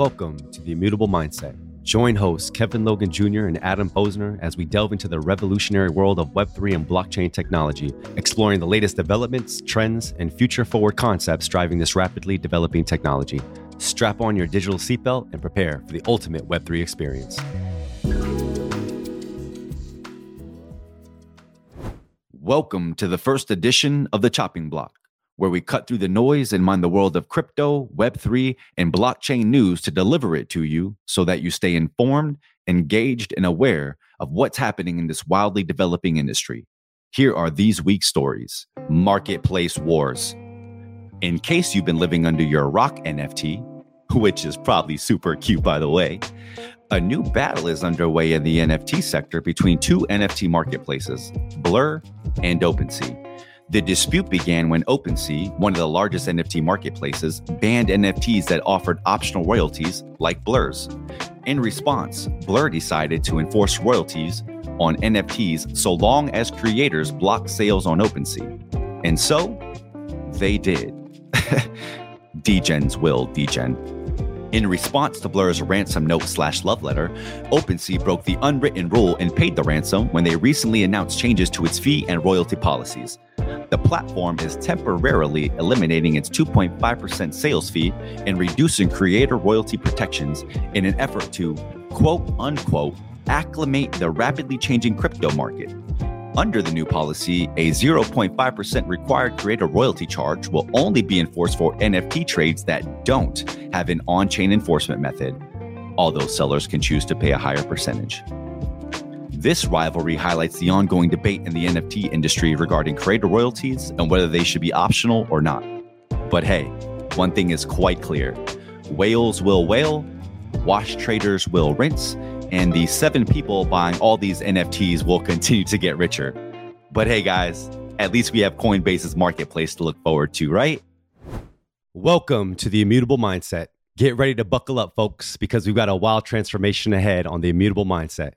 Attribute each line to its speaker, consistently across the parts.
Speaker 1: Welcome to the Immutable Mindset. Join hosts Kevin Logan Jr. and Adam Posner as we delve into the revolutionary world of Web3 and blockchain technology, exploring the latest developments, trends, and future forward concepts driving this rapidly developing technology. Strap on your digital seatbelt and prepare for the ultimate Web3 experience. Welcome to the first edition of the Chopping Block, where we cut through the noise and mine the world of crypto, Web3, and blockchain news to deliver it to you so that you stay informed, engaged, and aware of what's happening in this wildly developing industry. Here are these week's stories Marketplace Wars. In case you've been living under your rock NFT, which is probably super cute, by the way, a new battle is underway in the NFT sector between two NFT marketplaces, Blur and OpenSea. The dispute began when OpenSea, one of the largest NFT marketplaces, banned NFTs that offered optional royalties like Blur's. In response, Blur decided to enforce royalties on NFTs so long as creators block sales on OpenSea. And so they did. Degens will degen. In response to Blur's ransom note slash love letter, OpenSea broke the unwritten rule and paid the ransom when they recently announced changes to its fee and royalty policies. The platform is temporarily eliminating its 2.5% sales fee and reducing creator royalty protections in an effort to, quote unquote, acclimate the rapidly changing crypto market. Under the new policy, a 0.5% required creator royalty charge will only be enforced for NFT trades that don't have an on chain enforcement method, although sellers can choose to pay a higher percentage. This rivalry highlights the ongoing debate in the NFT industry regarding creator royalties and whether they should be optional or not. But hey, one thing is quite clear whales will whale, wash traders will rinse, and the seven people buying all these NFTs will continue to get richer. But hey, guys, at least we have Coinbase's marketplace to look forward to, right? Welcome to the Immutable Mindset. Get ready to buckle up, folks, because we've got a wild transformation ahead on the Immutable Mindset.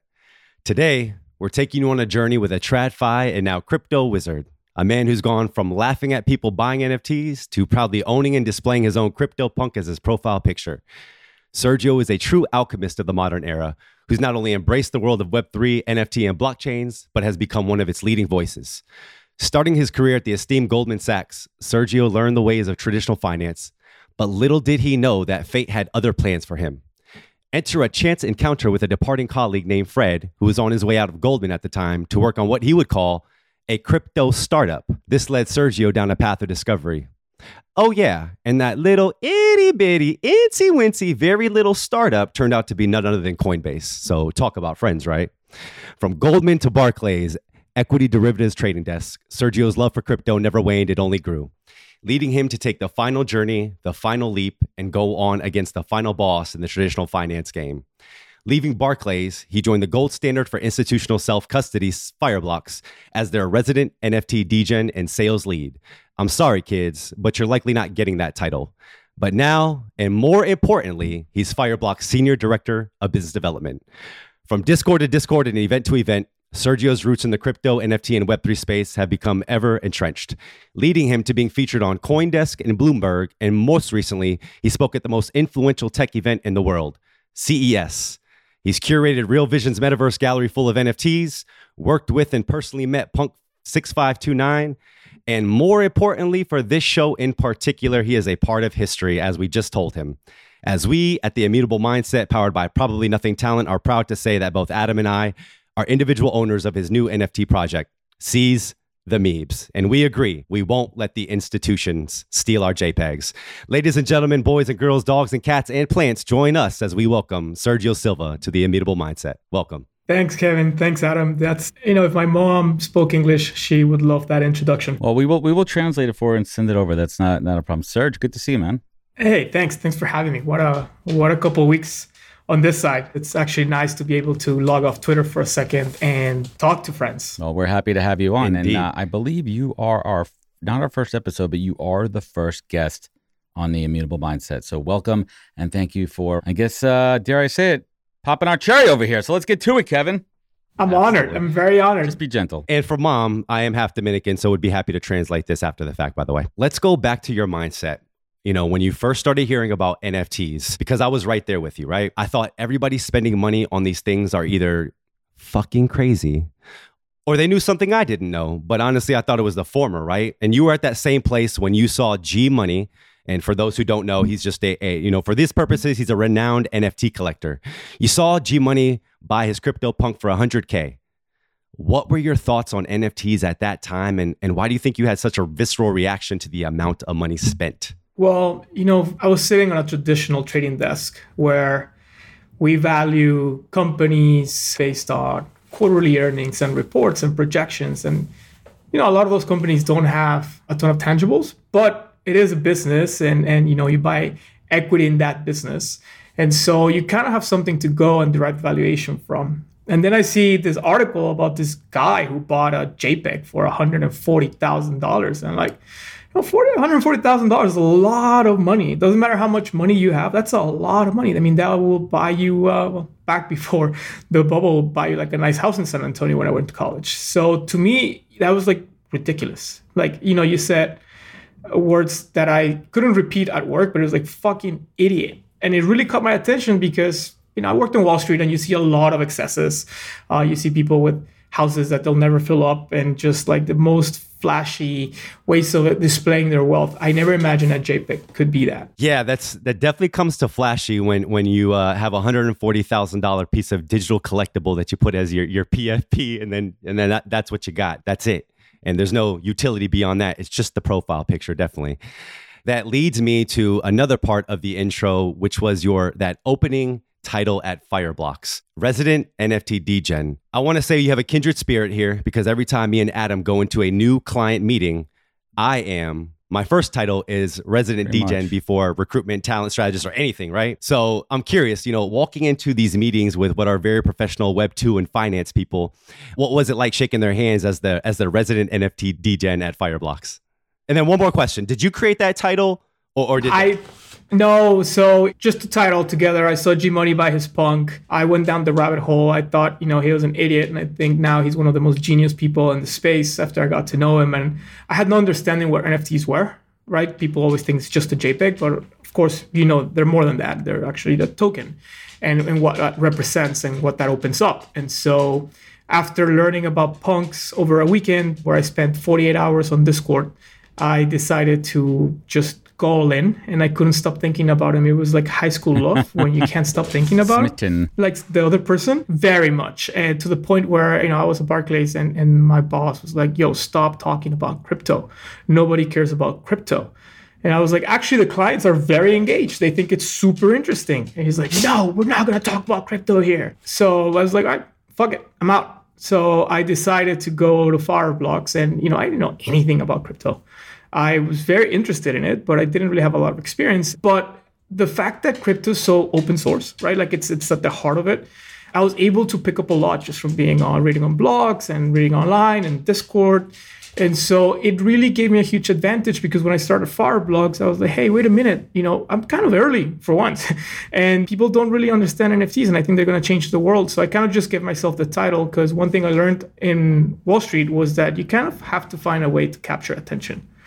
Speaker 1: Today, we're taking you on a journey with a TradFi and now crypto wizard, a man who's gone from laughing at people buying NFTs to proudly owning and displaying his own crypto punk as his profile picture. Sergio is a true alchemist of the modern era who's not only embraced the world of Web3, NFT, and blockchains, but has become one of its leading voices. Starting his career at the esteemed Goldman Sachs, Sergio learned the ways of traditional finance, but little did he know that fate had other plans for him. Enter a chance encounter with a departing colleague named Fred, who was on his way out of Goldman at the time to work on what he would call a crypto startup. This led Sergio down a path of discovery. Oh, yeah. And that little itty bitty, incy wincy, very little startup turned out to be none other than Coinbase. So, talk about friends, right? From Goldman to Barclays, equity derivatives trading desk, Sergio's love for crypto never waned, it only grew, leading him to take the final journey, the final leap, and go on against the final boss in the traditional finance game. Leaving Barclays, he joined the gold standard for institutional self custody, Fireblocks, as their resident NFT degen and sales lead. I'm sorry, kids, but you're likely not getting that title. But now, and more importantly, he's Fireblock's Senior Director of Business Development. From Discord to Discord and event to event, Sergio's roots in the crypto, NFT, and Web3 space have become ever entrenched, leading him to being featured on Coindesk and Bloomberg. And most recently, he spoke at the most influential tech event in the world, CES. He's curated Real Vision's metaverse gallery full of NFTs, worked with and personally met Punk 6529. And more importantly, for this show in particular, he is a part of history, as we just told him. As we at the Immutable Mindset, powered by Probably Nothing Talent, are proud to say that both Adam and I are individual owners of his new NFT project, Seize the Meebs. And we agree, we won't let the institutions steal our JPEGs. Ladies and gentlemen, boys and girls, dogs and cats and plants, join us as we welcome Sergio Silva to the Immutable Mindset. Welcome.
Speaker 2: Thanks, Kevin. Thanks, Adam. That's you know, if my mom spoke English, she would love that introduction.
Speaker 3: Well, we will we will translate it for her and send it over. That's not not a problem. Serge, good to see you, man.
Speaker 2: Hey, thanks. Thanks for having me. What a what a couple weeks on this side. It's actually nice to be able to log off Twitter for a second and talk to friends.
Speaker 3: Well, we're happy to have you on,
Speaker 1: Indeed.
Speaker 3: and uh, I believe you are our not our first episode, but you are the first guest on the Immutable Mindset. So welcome and thank you for, I guess, uh, dare I say it, popping our cherry over here. So let's get to it, Kevin.
Speaker 2: I'm
Speaker 3: Absolutely.
Speaker 2: honored. I'm very honored.
Speaker 3: Just be gentle.
Speaker 1: And for mom, I am half Dominican, so would be happy to translate this after the fact, by the way. Let's go back to your mindset. You know, when you first started hearing about NFTs, because I was right there with you, right? I thought everybody spending money on these things are either fucking crazy or they knew something I didn't know. But honestly, I thought it was the former, right? And you were at that same place when you saw G Money. And for those who don't know, he's just a, a, you know, for these purposes, he's a renowned NFT collector. You saw G Money buy his CryptoPunk for 100K. What were your thoughts on NFTs at that time? And, and why do you think you had such a visceral reaction to the amount of money spent?
Speaker 2: Well, you know, I was sitting on a traditional trading desk where we value companies based on quarterly earnings and reports and projections. And, you know, a lot of those companies don't have a ton of tangibles, but it is a business and, and you know, you buy equity in that business. And so you kind of have something to go and derive valuation from. And then I see this article about this guy who bought a JPEG for $140,000. And like, you know, $140,000 is a lot of money. It doesn't matter how much money you have. That's a lot of money. I mean, that will buy you, uh, back before the bubble, will buy you like a nice house in San Antonio when I went to college. So to me, that was like ridiculous. Like, you know, you said words that I couldn't repeat at work, but it was like fucking idiot. And it really caught my attention because you know, I worked in Wall Street and you see a lot of excesses. Uh, you see people with houses that they'll never fill up and just like the most flashy ways of displaying their wealth. I never imagined that JPEG could be that.
Speaker 1: Yeah, that's that definitely comes to flashy when when you uh, have a hundred and forty thousand dollar piece of digital collectible that you put as your your PFP, and then and then that, that's what you got. That's it, and there's no utility beyond that. It's just the profile picture, definitely. That leads me to another part of the intro, which was your that opening title at Fireblocks, resident NFT degen. I want to say you have a kindred spirit here because every time me and Adam go into a new client meeting, I am my first title is resident Very degen much. before recruitment talent strategist or anything right so i'm curious you know walking into these meetings with what are very professional web 2 and finance people what was it like shaking their hands as the as the resident nft degen at fireblocks and then one more question did you create that title or, or did
Speaker 2: i no, so just to tie it all together, I saw G Money buy his punk. I went down the rabbit hole. I thought, you know, he was an idiot. And I think now he's one of the most genius people in the space after I got to know him. And I had no understanding what NFTs were, right? People always think it's just a JPEG, but of course, you know, they're more than that. They're actually the token and, and what that represents and what that opens up. And so after learning about punks over a weekend where I spent 48 hours on Discord, I decided to just go all in and I couldn't stop thinking about him. It was like high school love when you can't stop thinking about Smitten. like the other person very much. And to the point where, you know, I was at Barclays and, and my boss was like, yo, stop talking about crypto. Nobody cares about crypto. And I was like, actually, the clients are very engaged. They think it's super interesting. And he's like, no, we're not going to talk about crypto here. So I was like, all right, fuck it, I'm out. So I decided to go to Fireblocks, and you know, I didn't know anything about crypto. I was very interested in it, but I didn't really have a lot of experience. But the fact that crypto is so open source, right? Like it's it's at the heart of it. I was able to pick up a lot just from being on reading on blogs and reading online and Discord. And so it really gave me a huge advantage because when I started Fireblocks, I was like, hey, wait a minute, you know, I'm kind of early for once. and people don't really understand NFTs and I think they're going to change the world. So I kind of just gave myself the title because one thing I learned in Wall Street was that you kind of have to find a way to capture attention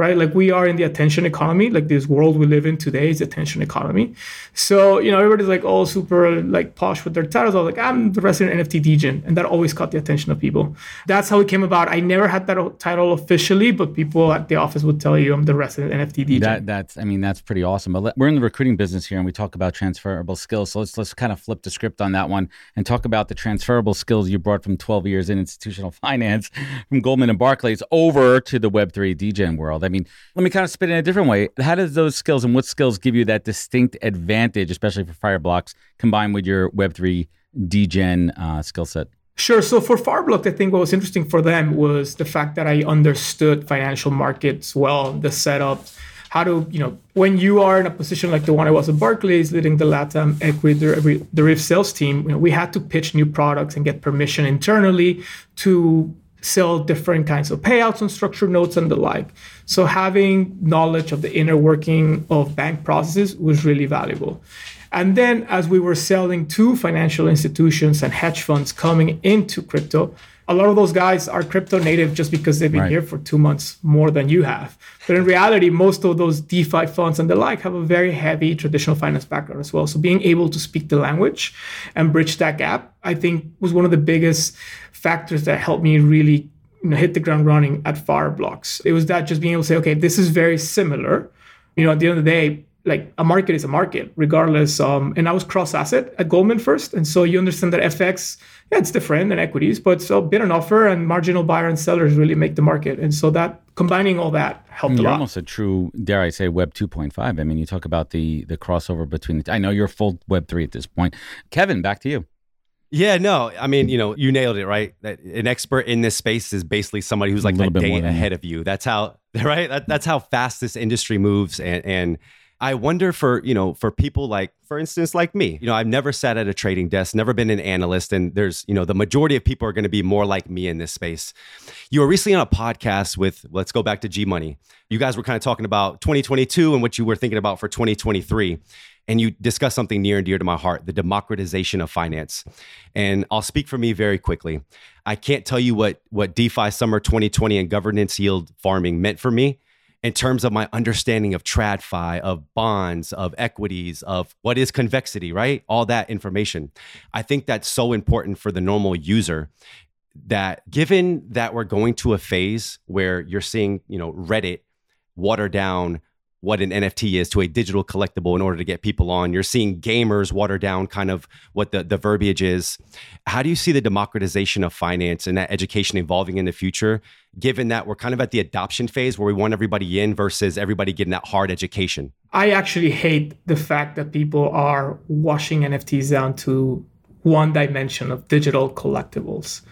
Speaker 2: right? Like we are in the attention economy. Like this world we live in today is attention economy. So you know everybody's like all super like posh with their titles. I was like I'm the resident NFT degen, and that always caught the attention of people. That's how it came about. I never had that title officially, but people at the office would tell you I'm the resident NFT degen.
Speaker 3: That, that's I mean that's pretty awesome. But we're in the recruiting business here, and we talk about transferable skills. So let's let's kind of flip the script on that one and talk about the transferable skills you brought from 12 years in institutional finance from Goldman and Barclays over to the Web3 degen world. I mean, let me kind of spit in a different way. How does those skills and what skills give you that distinct advantage, especially for Fireblocks, combined with your Web3 degen uh, skill set?
Speaker 2: Sure. So for Fireblocks, I think what was interesting for them was the fact that I understood financial markets well, the setup, how to, you know, when you are in a position like the one I was at Barclays, leading the LATAM equity derivative sales team, you know, we had to pitch new products and get permission internally to sell different kinds of payouts on structured notes and the like. So having knowledge of the inner working of bank processes was really valuable. And then as we were selling to financial institutions and hedge funds coming into crypto, a lot of those guys are crypto native just because they've been right. here for two months more than you have. But in reality, most of those DeFi funds and the like have a very heavy traditional finance background as well. So being able to speak the language and bridge that gap, I think was one of the biggest factors that helped me really you know, hit the ground running at Fireblocks. It was that just being able to say, okay, this is very similar. You know, at the end of the day, like a market is a market regardless um and i was cross asset at goldman first and so you understand that fx yeah it's different than equities but so bid and offer and marginal buyer and sellers really make the market and so that combining all that helped
Speaker 3: you're
Speaker 2: a lot
Speaker 3: almost a true dare i say web 2.5 i mean you talk about the the crossover between the i know you're full web 3 at this point kevin back to you
Speaker 1: yeah, no, I mean, you know, you nailed it, right? That an expert in this space is basically somebody who's like a, a day ahead of you. That's how, right? That, that's how fast this industry moves, and and I wonder for, you know, for people like, for instance, like me, you know, I've never sat at a trading desk, never been an analyst. And there's, you know, the majority of people are going to be more like me in this space. You were recently on a podcast with, let's go back to G Money. You guys were kind of talking about 2022 and what you were thinking about for 2023 and you discussed something near and dear to my heart the democratization of finance and i'll speak for me very quickly i can't tell you what what defi summer 2020 and governance yield farming meant for me in terms of my understanding of TradFi, of bonds, of equities, of what is convexity, right? All that information. I think that's so important for the normal user that given that we're going to a phase where you're seeing, you know, Reddit water down what an NFT is to a digital collectible in order to get people on. You're seeing gamers water down kind of what the, the verbiage is. How do you see the democratization of finance and that education evolving in the future, given that we're kind of at the adoption phase where we want everybody in versus everybody getting that hard education?
Speaker 2: I actually hate the fact that people are washing NFTs down to one dimension of digital collectibles.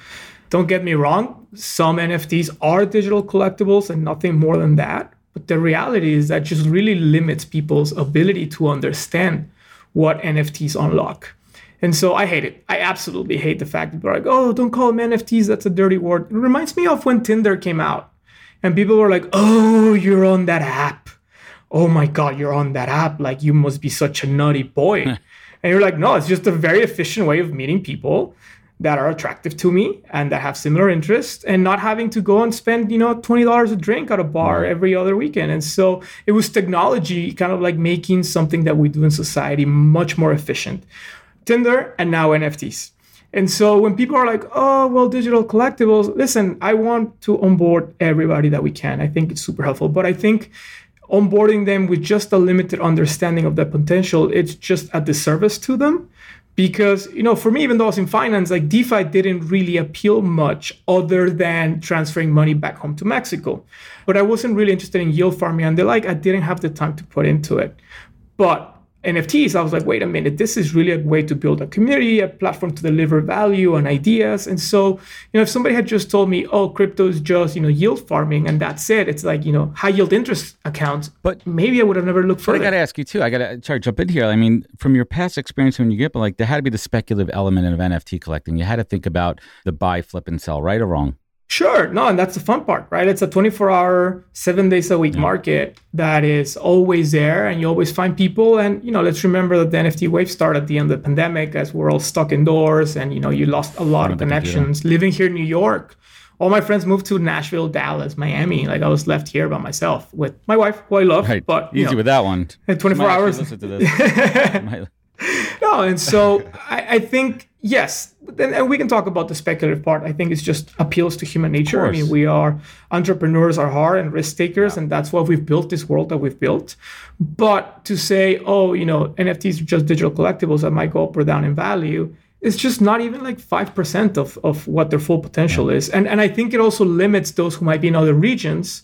Speaker 2: Don't get me wrong, some NFTs are digital collectibles and nothing more than that but the reality is that just really limits people's ability to understand what NFTs unlock. And so I hate it. I absolutely hate the fact that people are like, oh, don't call them NFTs. That's a dirty word. It reminds me of when Tinder came out and people were like, oh, you're on that app. Oh my God, you're on that app. Like, you must be such a nutty boy. and you're like, no, it's just a very efficient way of meeting people that are attractive to me and that have similar interests and not having to go and spend you know $20 a drink at a bar every other weekend and so it was technology kind of like making something that we do in society much more efficient tinder and now nfts and so when people are like oh well digital collectibles listen i want to onboard everybody that we can. I think it's super helpful. But i think onboarding them with just a limited understanding of the potential it's just a disservice to them. Because you know for me even though i was in finance like defi didn't really appeal much other than transferring money back home to mexico. But i wasn't really interested in yield farming and the like. I didn't have the time to put into it. But NFTs, I was like, wait a minute, this is really a way to build a community, a platform to deliver value and ideas. And so, you know, if somebody had just told me, oh, crypto is just, you know, yield farming and that's it, it's like, you know, high yield interest accounts, but maybe I would have never looked further.
Speaker 3: But I got to ask you too, I got to try to jump in here. I mean, from your past experience when you get, but like, there had to be the speculative element of NFT collecting. You had to think about the buy, flip, and sell, right or wrong?
Speaker 2: Sure. No, and that's the fun part, right? It's a 24 hour, seven days a week yeah. market that is always there and you always find people. And, you know, let's remember that the NFT wave started at the end of the pandemic as we're all stuck indoors and, you know, you lost a lot of connections. Living here in New York, all my friends moved to Nashville, Dallas, Miami. Like I was left here by myself with my wife, who I love. Right. But
Speaker 3: easy
Speaker 2: know,
Speaker 3: with that one.
Speaker 2: 24 hours. Listen to this. no, and so I, I think yes, then and we can talk about the speculative part. I think it's just appeals to human nature. I mean, we are entrepreneurs are hard and risk takers, yeah. and that's why we've built this world that we've built. But to say, oh, you know, NFTs are just digital collectibles that might go up or down in value, it's just not even like five percent of of what their full potential yeah. is. And and I think it also limits those who might be in other regions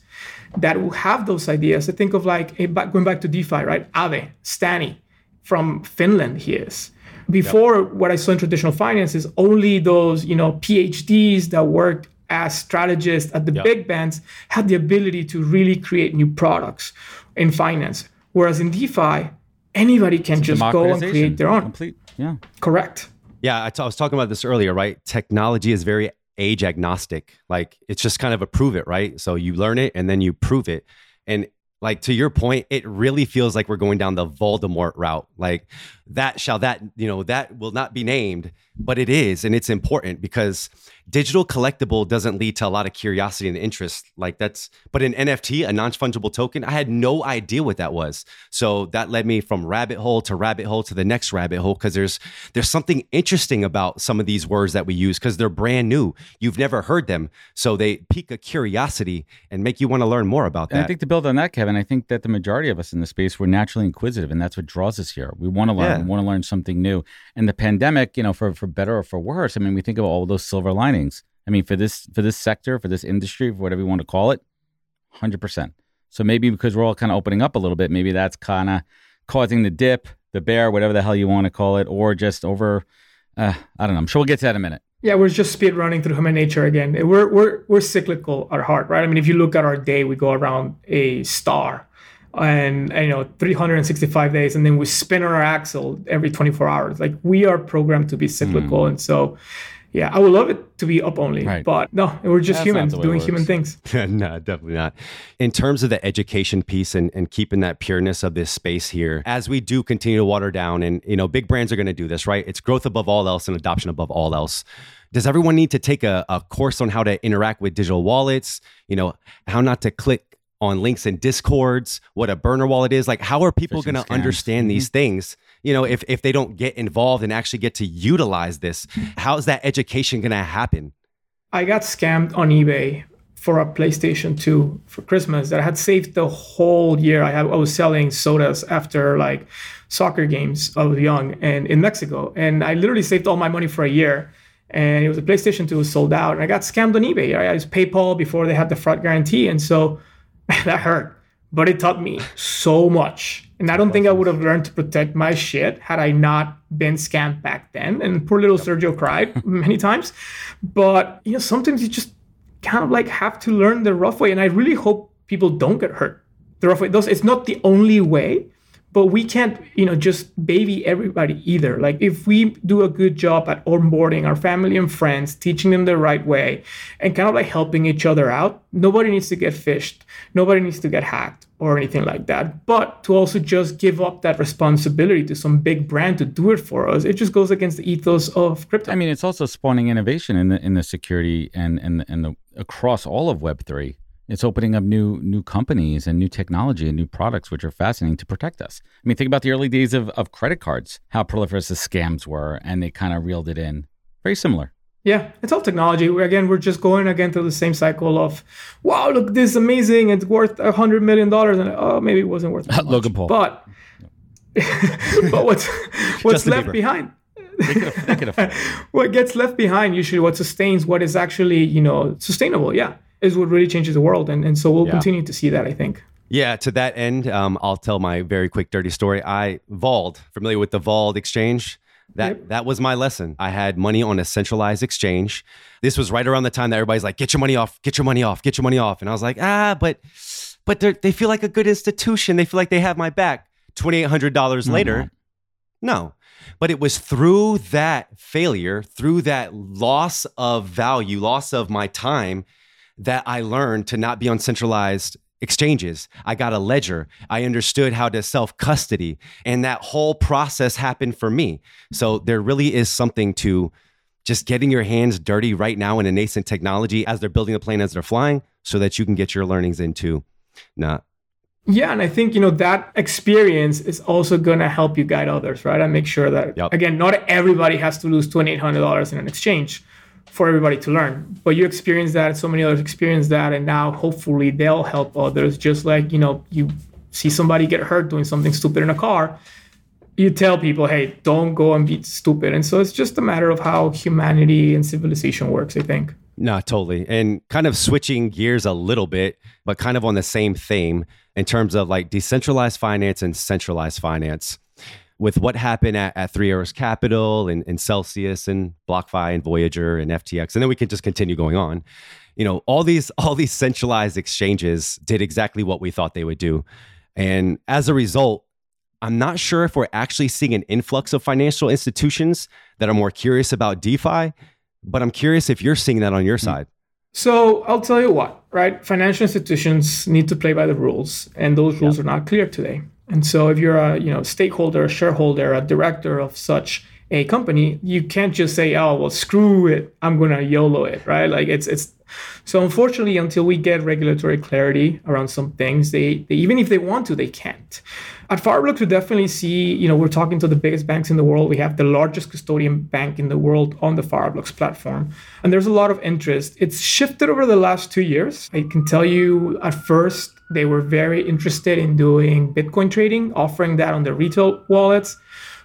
Speaker 2: that will have those ideas. I think of like going back to DeFi, right? Aave, Stani from Finland he is. Before yep. what I saw in traditional finance is only those, you know, PhDs that worked as strategists at the yep. big banks had the ability to really create new products in finance. Whereas in DeFi, anybody can it's just go and create their own.
Speaker 3: Complete, yeah.
Speaker 2: Correct.
Speaker 1: Yeah, I, t- I was talking about this earlier, right? Technology is very age agnostic. Like it's just kind of a prove it, right? So you learn it and then you prove it. And like to your point, it really feels like we're going down the Voldemort route. Like that shall that, you know, that will not be named, but it is. And it's important because digital collectible doesn't lead to a lot of curiosity and interest. Like that's, but an NFT, a non fungible token, I had no idea what that was. So that led me from rabbit hole to rabbit hole to the next rabbit hole because there's there's something interesting about some of these words that we use because they're brand new. You've never heard them, so they pique a curiosity and make you want to learn more about that.
Speaker 3: And I think to build on that, Kevin, I think that the majority of us in the space we're naturally inquisitive, and that's what draws us here. We want to learn,
Speaker 1: Yeah.
Speaker 3: we want to learn something new. And the pandemic, you know, for for better or for worse, I mean, we think of all those silver linings. I mean, for this for this sector, for this industry, for whatever you want to call it, hundred percent. So maybe because we're all kind of opening up a little bit, maybe that's kind of causing the dip, the bear, whatever the hell you want to call it, or just over. Uh, I don't know. I'm sure we'll get to that in a minute.
Speaker 2: Yeah, we're just speed running through human nature again. We're we're we're cyclical at heart, right? I mean, if you look at our day, we go around a star, and you know, 365 days, and then we spin on our axle every 24 hours. Like we are programmed to be cyclical, and so, yeah, I would love it to be up only,
Speaker 3: Right.
Speaker 2: but no, we're just
Speaker 3: That's
Speaker 2: humans
Speaker 3: the way it
Speaker 2: doing human things.
Speaker 1: no, definitely not. In terms of the education piece and, and keeping that pureness of this space here, as we do continue to water down, and you know, big brands are going to do this, right? It's growth above all else and adoption above all else. Does everyone need to take a, a course on how to interact with digital wallets? You know, how not to click on links and discords, what a burner wallet is? Like, how are people going to
Speaker 3: scams. Mm-hmm.
Speaker 1: understand these things? You know, if if they don't get involved and actually get to utilize this, how's that education going to happen?
Speaker 2: I got scammed on eBay for a PlayStation 2 for Christmas that I had saved the whole year. I, had, I was selling sodas after like soccer games. I was young and in Mexico, and I literally saved all my money for a year. And it was a PlayStation 2 was sold out, and I got scammed on eBay. I used PayPal before they had the fraud guarantee, and so that hurt. But it taught me so much. And I don't think I would have learned to protect my shit had I not been scammed back then. And poor little Sergio cried many times. But you know, sometimes you just kind of like have to learn the rough way. And I really hope people don't get hurt the rough way. Those it's not the only way, but we can't, you know, just baby everybody either. Like if we do a good job at onboarding our family and friends, teaching them the right way, and kind of like helping each other out, nobody needs to get phished. Nobody needs to get hacked or anything like that. But to also just give up that responsibility to some big brand to do it for us, it just goes against the ethos of crypto.
Speaker 3: I mean, it's also spawning innovation in the in the security and and and the across all of Web three. It's opening up new new companies and new technology and new products, which are fascinating to protect us. I mean, think about the early days of, of credit cards, how proliferous the scams were, and they kind of reeled it in. Very similar.
Speaker 2: Yeah, it's all technology. Again, we're just going again through the same cycle of, wow, look, this is amazing. It's worth a hundred million dollars, and oh, maybe it wasn't worth that.
Speaker 3: Logan Paul.
Speaker 2: But, but what's what's
Speaker 1: Justin
Speaker 2: left
Speaker 1: Bieber.
Speaker 2: behind?
Speaker 3: They could have, they could have
Speaker 2: What gets left behind usually, what sustains what is actually you know sustainable. Yeah, is what really changes the world, and and so we'll
Speaker 1: Yeah.
Speaker 2: continue to see that. I think.
Speaker 1: Yeah, to that end, um, I'll tell my very quick dirty story. I Vauld, familiar with the Vauld exchange? That
Speaker 2: Yep.
Speaker 1: that was my lesson. I had money on a centralized exchange. This was right around the time that everybody's like, "Get your money off, get your money off, get your money off," and I was like, "Ah, but but they they feel like a good institution. They feel like they have my back." Twenty eight hundred dollars later, no. But it was through that failure, through that loss of value, loss of my time, that I learned to not be on centralized exchanges. I got a ledger. I understood how to self custody. And that whole process happened for me. So there really is something to just getting your hands dirty right now in a nascent technology as they're building the plane as they're flying so that you can get your learnings into not
Speaker 2: Yeah, and I think you know that experience is also gonna help you guide others, right? And make sure that
Speaker 1: Yep.
Speaker 2: again, not everybody has to lose twenty eight hundred dollars in an exchange for everybody to learn. But you experience that, so many others experience that, and now hopefully they'll help others. Just like you know, you see somebody get hurt doing something stupid in a car, you tell people, hey, don't go and be stupid. And so it's just a matter of how humanity and civilization works. I think.
Speaker 1: No, totally. And kind of switching gears a little bit, but kind of on the same theme in terms of like decentralized finance and centralized finance. With what happened at, at Three Arrows Capital and, and Celsius and BlockFi and Voyager and FTX, and then we can just continue going on. You know, all these all these centralized exchanges did exactly what we thought they would do. And as a result, I'm not sure if we're actually seeing an influx of financial institutions that are more curious about DeFi, but I'm curious if you're seeing that on your hmm. side.
Speaker 2: So I'll tell you what, right? Financial institutions need to play by the rules, and those rules are not clear today. And so if you're a you know stakeholder, a shareholder, a director of such a company, you can't just say, "Oh, well, screw it, I'm gonna YOLO it," right? Like it's it's. So unfortunately, until we get regulatory clarity around some things, they, they even if they want to, they can't. At Fireblocks, we definitely see, you know, we're talking to the biggest banks in the world. We have the largest custodian bank in the world on the Fireblocks platform. And there's a lot of interest. It's shifted over the last two years. I can tell you at first, they were very interested in doing Bitcoin trading, offering that on their retail wallets.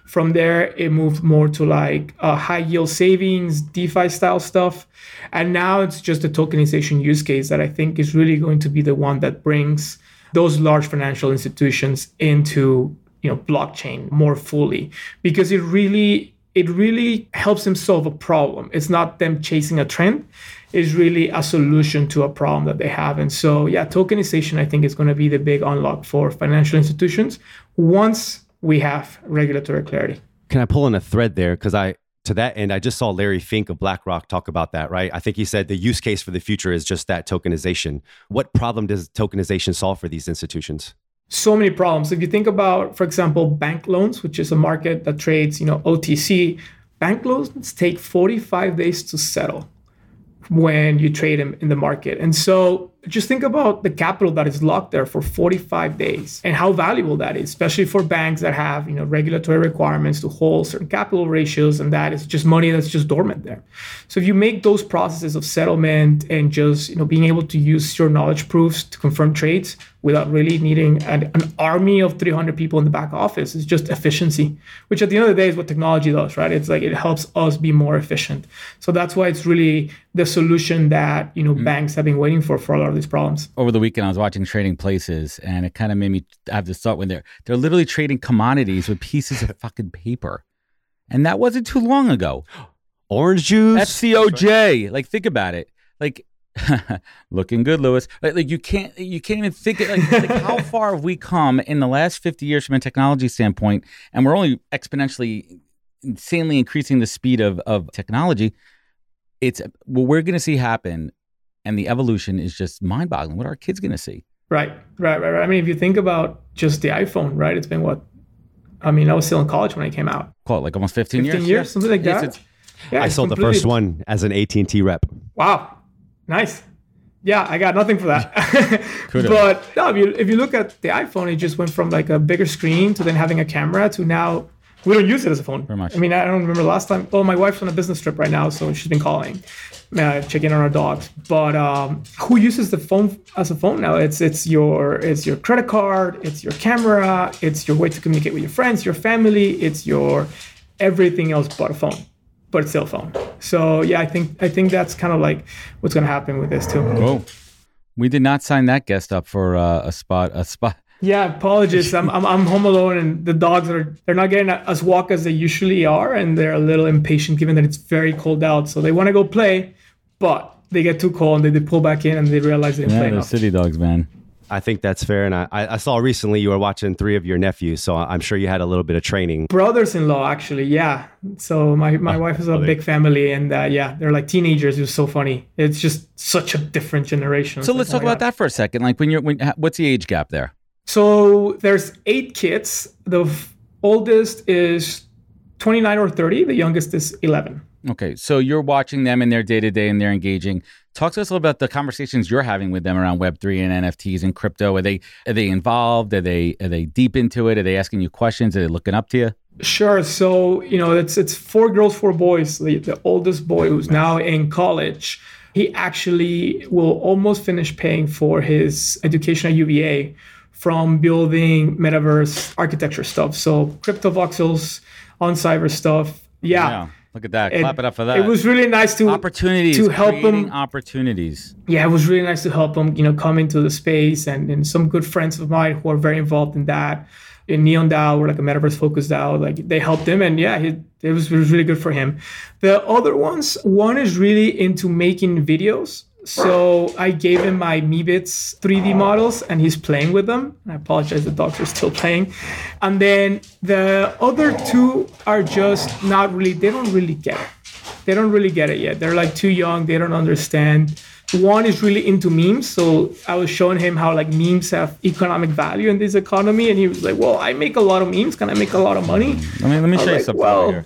Speaker 2: From there, it moved more to like uh, high yield savings, DeFi style stuff. And now it's just a tokenization use case that I think is really going to be the one that brings those large financial institutions into you know blockchain more fully because it really it really helps them solve a problem it's not them chasing a trend it's really a solution to a problem that they have and so yeah tokenization i think is going to be the big unlock for financial institutions once we have regulatory clarity
Speaker 1: Can I pull in a thread there? Because I, to that end, I just saw Larry Fink of BlackRock talk about that, right? I think he said the use case for the future is just that tokenization. What problem does tokenization solve for these institutions?
Speaker 2: so many problems. If you think about, for example, bank loans, which is a market that trades, you know, OTC, bank loans take 45 days to settle when you trade them in the market. And so just think about the capital that is locked there for 45 days and how valuable that is, especially for banks that have, you know, regulatory requirements to hold certain capital ratios and that is just money that's just dormant there. So if you make those processes of settlement and just, you know, being able to use zero knowledge proofs to confirm trades without really needing an, an army of 300 people in the back office is just efficiency, which at the end of the day is what technology does, right? It's like it helps us be more efficient. So that's why it's really the solution that, you know, mm. banks have been waiting for for a lot of these problems.
Speaker 3: over the weekend I was watching Trading Places, and it kind of made me have this thought when they're they're literally trading commodities with pieces of fucking paper, and that wasn't too long ago.
Speaker 1: Orange juice?
Speaker 3: FCOJ, like think about it, like looking good, Lewis. Like, like you can't you can't even think it. Like, like how far have we come in the last fifty years from a technology standpoint, and we're only exponentially, insanely increasing the speed of of technology. It's what we're going to see happen, and the evolution is just mind boggling. What are our kids going to see?
Speaker 2: Right, right, right, right. I mean, if you think about just the iPhone, right? It's been what? I mean, I was still in college when it came out.
Speaker 3: Call it like almost fifteen,
Speaker 2: 15
Speaker 3: years,
Speaker 2: years,
Speaker 3: Yeah.
Speaker 2: something like
Speaker 3: Yes,
Speaker 2: that.
Speaker 3: it's-
Speaker 2: Yeah,
Speaker 1: I
Speaker 2: it's
Speaker 1: sold the first one as an AT&T rep.
Speaker 2: Wow, nice. Yeah, I got nothing for that. But no, if you if you look at the iPhone, it just went from like a bigger screen to then having a camera to now we don't use it as a phone.
Speaker 3: Very much.
Speaker 2: I mean, I don't remember the last time. Oh, my wife's on a business trip right now, so she's been calling, uh, checking on our dogs. But um, who uses the phone as a phone now? It's it's your it's your credit card, it's your camera, it's your way to communicate with your friends, your family, it's your everything else but a phone, but it's still a phone. So yeah, I think I think that's kind of like what's going to happen with this too.
Speaker 3: Whoa. We did not sign that guest up for uh, a spot. A spot.
Speaker 2: Yeah, apologies. I'm, I'm I'm home alone, and the dogs are they're not getting as walk as they usually are, and they're a little impatient given that it's very cold out. So they want to go play, but they get too cold and they, they pull back in and they realize they didn't
Speaker 3: Yeah,
Speaker 2: play
Speaker 3: the
Speaker 2: enough.
Speaker 3: city dogs, man.
Speaker 1: I think that's fair. And I, I I saw recently you were watching three of your nephews, so I'm sure you had a little bit of training.
Speaker 2: Brothers-in-law, actually, yeah. So my my wife is a
Speaker 1: brother.
Speaker 2: big family, and uh, yeah, they're like teenagers. It was so funny. It's just such a different generation.
Speaker 3: So let's
Speaker 2: like,
Speaker 3: talk
Speaker 2: oh
Speaker 3: about
Speaker 2: God.
Speaker 3: that for a second. Like when you're, when, what's the age gap there?
Speaker 2: So there's eight kids. The f- oldest is 29 or 30. The youngest is 11.
Speaker 3: Okay, so you're watching them in their day to day and they're engaging. Talk to us a little about the conversations you're having with them around Web three and NFTs and crypto. Are they are they involved? Are they are they deep into it? Are they asking you questions? Are they looking up to you?
Speaker 2: Sure. So you know, it's it's four girls, four boys. The, the oldest boy, who's now in college, he actually will almost finish paying for his education at UVA from building metaverse architecture stuff. So Cryptovoxels, on cyber stuff. Yeah.
Speaker 3: Look at that.
Speaker 2: It-
Speaker 3: Clap it up for that.
Speaker 2: It was really nice to
Speaker 3: opportunities
Speaker 2: to help them
Speaker 3: opportunities.
Speaker 2: yeah, it was really nice to help them, you know, come into the space and, and some good friends of mine who are very involved in that. In Neon DAO, we're like a metaverse focused DAO, like they helped him and yeah, he, it, was, it was really good for him. The other ones, one is really into making videos. So I gave him my Meebits 3D models and he's playing with them. I apologize, the dogs are still playing. And then the other two are just not really, they don't really get it they don't really get it yet. They're like too young. They don't understand one is really into memes. So I was showing him how like memes have economic value in this economy, and he was like, "Well, I make a lot of memes. Can I make a lot of money?"
Speaker 3: Let me let me show you
Speaker 2: like,
Speaker 3: something
Speaker 2: well,
Speaker 3: here.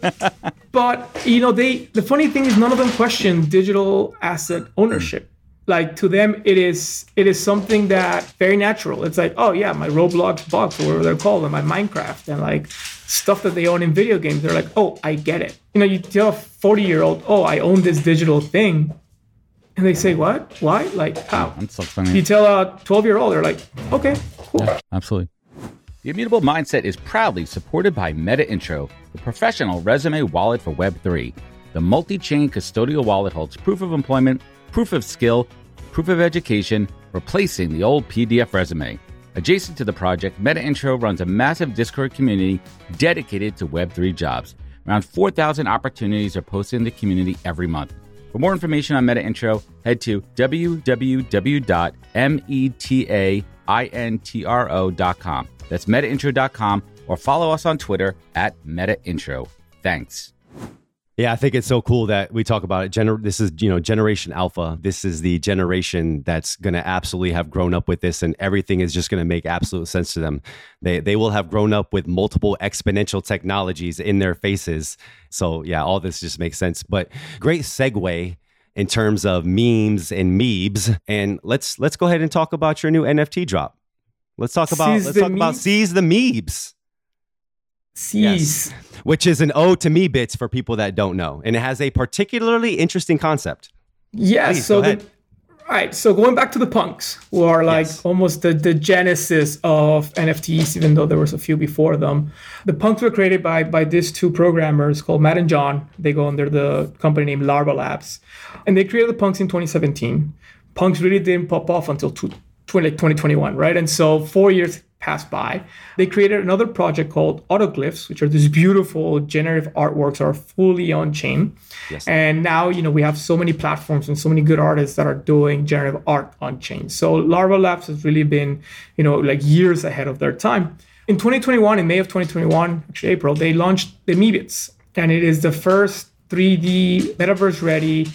Speaker 2: But you know, they the funny thing is none of them question digital asset ownership. Mm. Like to them, it is it is something that very natural. It's like, oh yeah, my Roblox box or whatever they're called, and my Minecraft, and like stuff that they own in video games. They're like, oh, I get it. You know, you tell a forty year old, oh, I own this digital thing, and they say, what? Why? Like how?
Speaker 3: That's so funny.
Speaker 2: You tell a twelve year old, they're like, okay, cool.
Speaker 3: Absolutely. The Immutable Mindset is proudly supported by Meta Intro, the professional resume wallet for Web3. The multi chain custodial wallet holds proof of employment, proof of skill, proof of education, replacing the old PDF resume. Adjacent to the project, Meta Intro runs a massive Discord community dedicated to Web3 jobs. Around 4,000 opportunities are posted in the community every month. For more information on Meta Intro, head to www.metaintro.com. That's metaintro.com or follow us on Twitter at metaintro. Thanks.
Speaker 1: Yeah, I think it's so cool that we talk about it. Gener- this is, you know, generation alpha. This is the generation that's going to absolutely have grown up with this and everything is just going to make absolute sense to them. They they will have grown up with multiple exponential technologies in their faces. So, yeah, all this just makes sense. But great segue in terms of memes and meebs. And let's let's go ahead and talk about your new NFT drop. Let's talk about
Speaker 2: Seize
Speaker 1: let's talk about
Speaker 2: Meebs?
Speaker 1: seize the meebs
Speaker 2: Seize.
Speaker 1: which is an ode to Meebits for people that don't know. And it has a particularly interesting concept.
Speaker 2: Yes.
Speaker 1: Please,
Speaker 2: so the, right. So going back to the punks, who are like
Speaker 1: Yes.
Speaker 2: almost the, the genesis of NFTs, even though there was a few before them. The punks were created by by these two programmers called Matt and John. They go under the company name Larva Labs, and they created the punks in 2017. Punks really didn't pop off until two, 20, 2021, right? And so four years passed by. They created another project called Autoglyphs, which are these beautiful generative artworks that are fully on chain.
Speaker 1: Yes.
Speaker 2: And now, you know, we have so many platforms and so many good artists that are doing generative art on chain. So Larva Labs has really been, you know, like years ahead of their time. In 2021, in May of 2021, actually April, they launched the Meebits. And it is the first 3D metaverse ready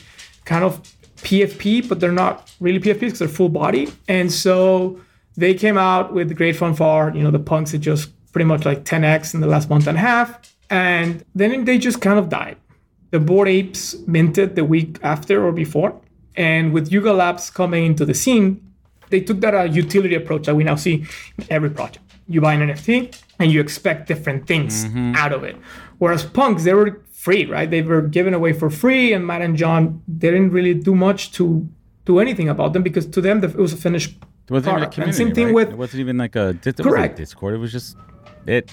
Speaker 2: kind of PFP, but they're not really PFPs because they're full body. And so they came out with great fanfare. You know, the punks had just pretty much like 10x in the last month and a half. And then they just kind of died. The Bored Apes minted the week after or before. And with Yuga Labs coming into the scene, they took that uh, utility approach that we now see in every project. You buy an NFT and you expect different things out of it. Whereas punks, they were free, right? They were given away for free, and Matt and John they didn't really do much to do anything about them because to them the- it was a finished
Speaker 3: It wasn't even a
Speaker 2: product. And same thing
Speaker 3: right?
Speaker 2: with
Speaker 3: it wasn't even like a it
Speaker 2: Correct.
Speaker 3: Discord. It was just it.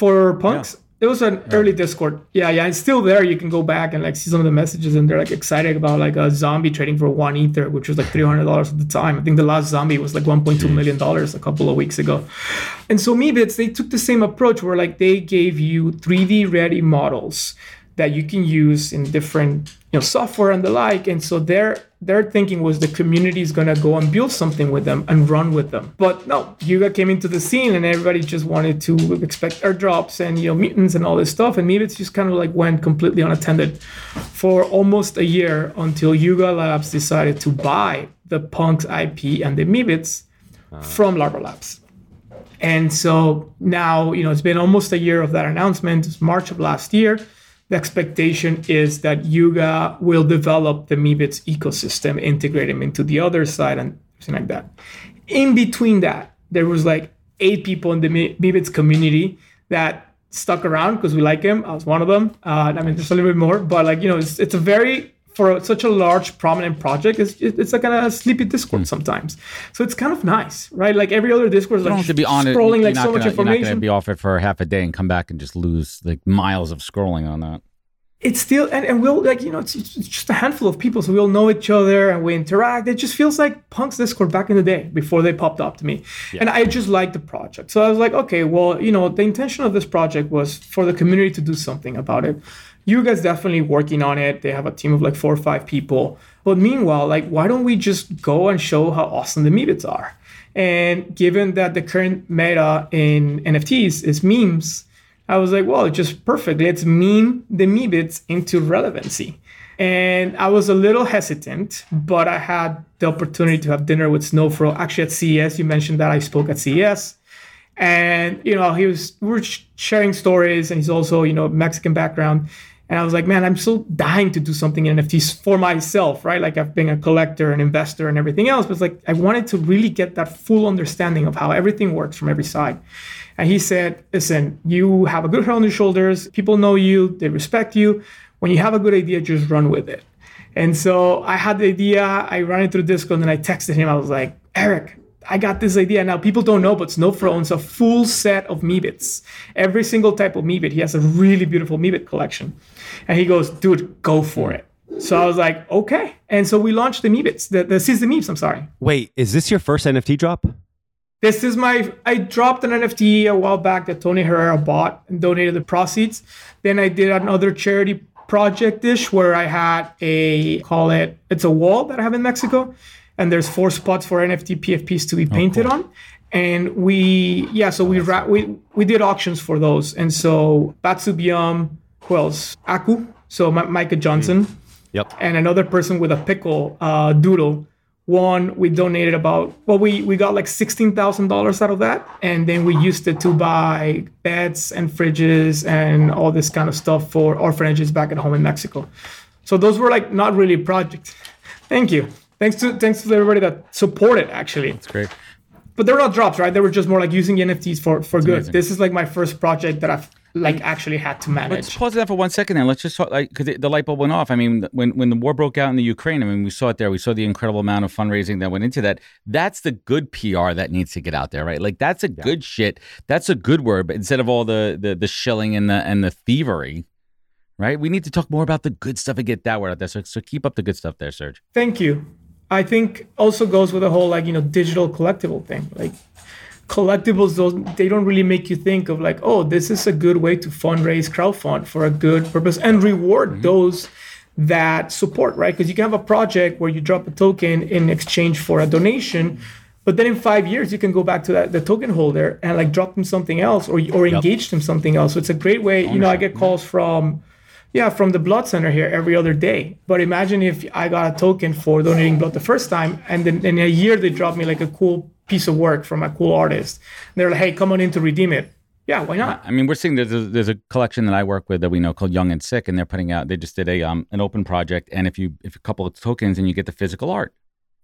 Speaker 2: for punks. It was an early Discord. Yeah, yeah, it's still there. You can go back and like see some of the messages, and they're like excited about like a zombie trading for one ether, which was like three hundred dollars at the time. I think the last zombie was like one point two million dollars a couple of weeks ago. And so Meebits, they took the same approach where like they gave you 3D ready models that you can use in different you know software and the like. And so their their thinking was the community is gonna go and build something with them and run with them. But no, Yuga came into the scene and everybody just wanted to expect airdrops and you know mutants and all this stuff. And Meebits just kind of like went completely unattended for almost a year until Yuga Labs decided to buy the Punks IP and the Meebits ah. from Larva Labs. And so now, you know, it's been almost a year of that announcement. It's March of last year. The expectation is that Yuga will develop the Meebits ecosystem, integrate them into the Otherside, and something like that. In between that, there was like eight people in the Meebits community that stuck around because we like him. I was one of them. Uh, I mean, there's a little bit more, but like you know, it's it's a very for such a large prominent project, it's it's like a sleepy Discord hmm. sometimes. So it's kind of nice, right? Like every other Discord is.
Speaker 3: You don't
Speaker 2: like
Speaker 3: have to be on it.
Speaker 2: scrolling
Speaker 3: You're
Speaker 2: like so much
Speaker 3: gonna- You're not going to be off it for half a day and come back and just lose like miles of scrolling on that.
Speaker 2: it's still and, and we'll like you know it's, it's just a handful of people so we all know each other and we interact it just feels like punk's discord back in the day before they popped up to me and i just liked the project so i was like okay well you know the intention of this project was for the community to do something about it Yuga's definitely working on it they have a team of like four or five people but meanwhile like why don't we just go and show how awesome the meebits are and given that the current meta in nfts is memes I was like, well, it's just perfect. Let's meme the Meebits into relevancy. And I was a little hesitant, but I had the opportunity to have dinner with Snowfro actually at CES. You mentioned that I spoke at CES. And, you know, he was, we were sharing stories and he's also, you know, Mexican background. And I was like, man, I'm so dying to do something in NFTs for myself, right? Like I've been a collector, an investor, and everything else. But it's like I wanted to really get that full understanding of how everything works from every side. And he said, listen, you have a good head on your shoulders. People know you, they respect you. When you have a good idea, just run with it. And so I had the idea, I ran it through Discord, and then I texted him. I was like, Eric, I got this idea. Now, people don't know, but Snowfro owns a full set of Meebits. Every single type of Meebit. He has a really beautiful Meebit collection. And he goes, dude, go for it. So I was like, okay. And so we launched the Meebits, the, the Seize the Meebs, I'm sorry.
Speaker 1: Wait, is this your first NFT drop?
Speaker 2: This is my, I dropped an NFT a while back that Tony Herrera bought and donated the proceeds. Then I did another charity project dish where I had a, call it, it's a wall that I have in Mexico and there's four spots for NFT PFPs to be painted oh, cool. on. And we, yeah, so we ra- we we did auctions for those, and so Batsubium, who else? Aku, so M- Micah Johnson,
Speaker 1: yep,
Speaker 2: and another person with a pickle, uh, Doodle. One, we donated about well, we we got like sixteen thousand dollars out of that, and then we used it to buy beds and fridges and all this kind of stuff for orphanages back at home in Mexico. So those were like not really projects. Thank you. Thanks to thanks to everybody that supported actually.
Speaker 3: That's great.
Speaker 2: But they're not drops, right? They were just more like using NFTs for for That's good. Amazing. This is like my first project that I've like actually had to manage.
Speaker 3: Let's pause that for one second then. Let's just talk like because the light bulb went off. I mean, when when the war broke out in the Ukraine, I mean, we saw it there. We saw the incredible amount of fundraising that went into that. That's the good PR that needs to get out there, right? Like that's a yeah. good shit. That's a good word, but instead of all the the the shilling and the and the thievery, right? We need to talk more about the good stuff and get that word out there. So so keep up the good stuff there, Serge.
Speaker 2: Thank you. I think also goes with the whole like you know digital collectible thing. Like collectibles, those they don't really make you think of like, oh, this is a good way to fundraise, crowdfund for a good purpose, and reward mm-hmm. those that support, right? Because you can have a project where you drop a token in exchange for a donation. But then in five years, you can go back to that the token holder and like drop them something else or or yep. engage them something else. So it's a great way. You know, I get calls from yeah, from the blood center here every other day. But imagine if I got a token for donating blood the first time, and then in a year they drop me like a cool piece of work from a cool artist. They're like, "Hey, come on in to redeem it." Yeah, why not?
Speaker 3: I mean, we're seeing there's a, there's a collection that I work with that we know called Young and Sick, and they're putting out. They just did a um an open project, and if you if a couple of tokens and you get the physical art,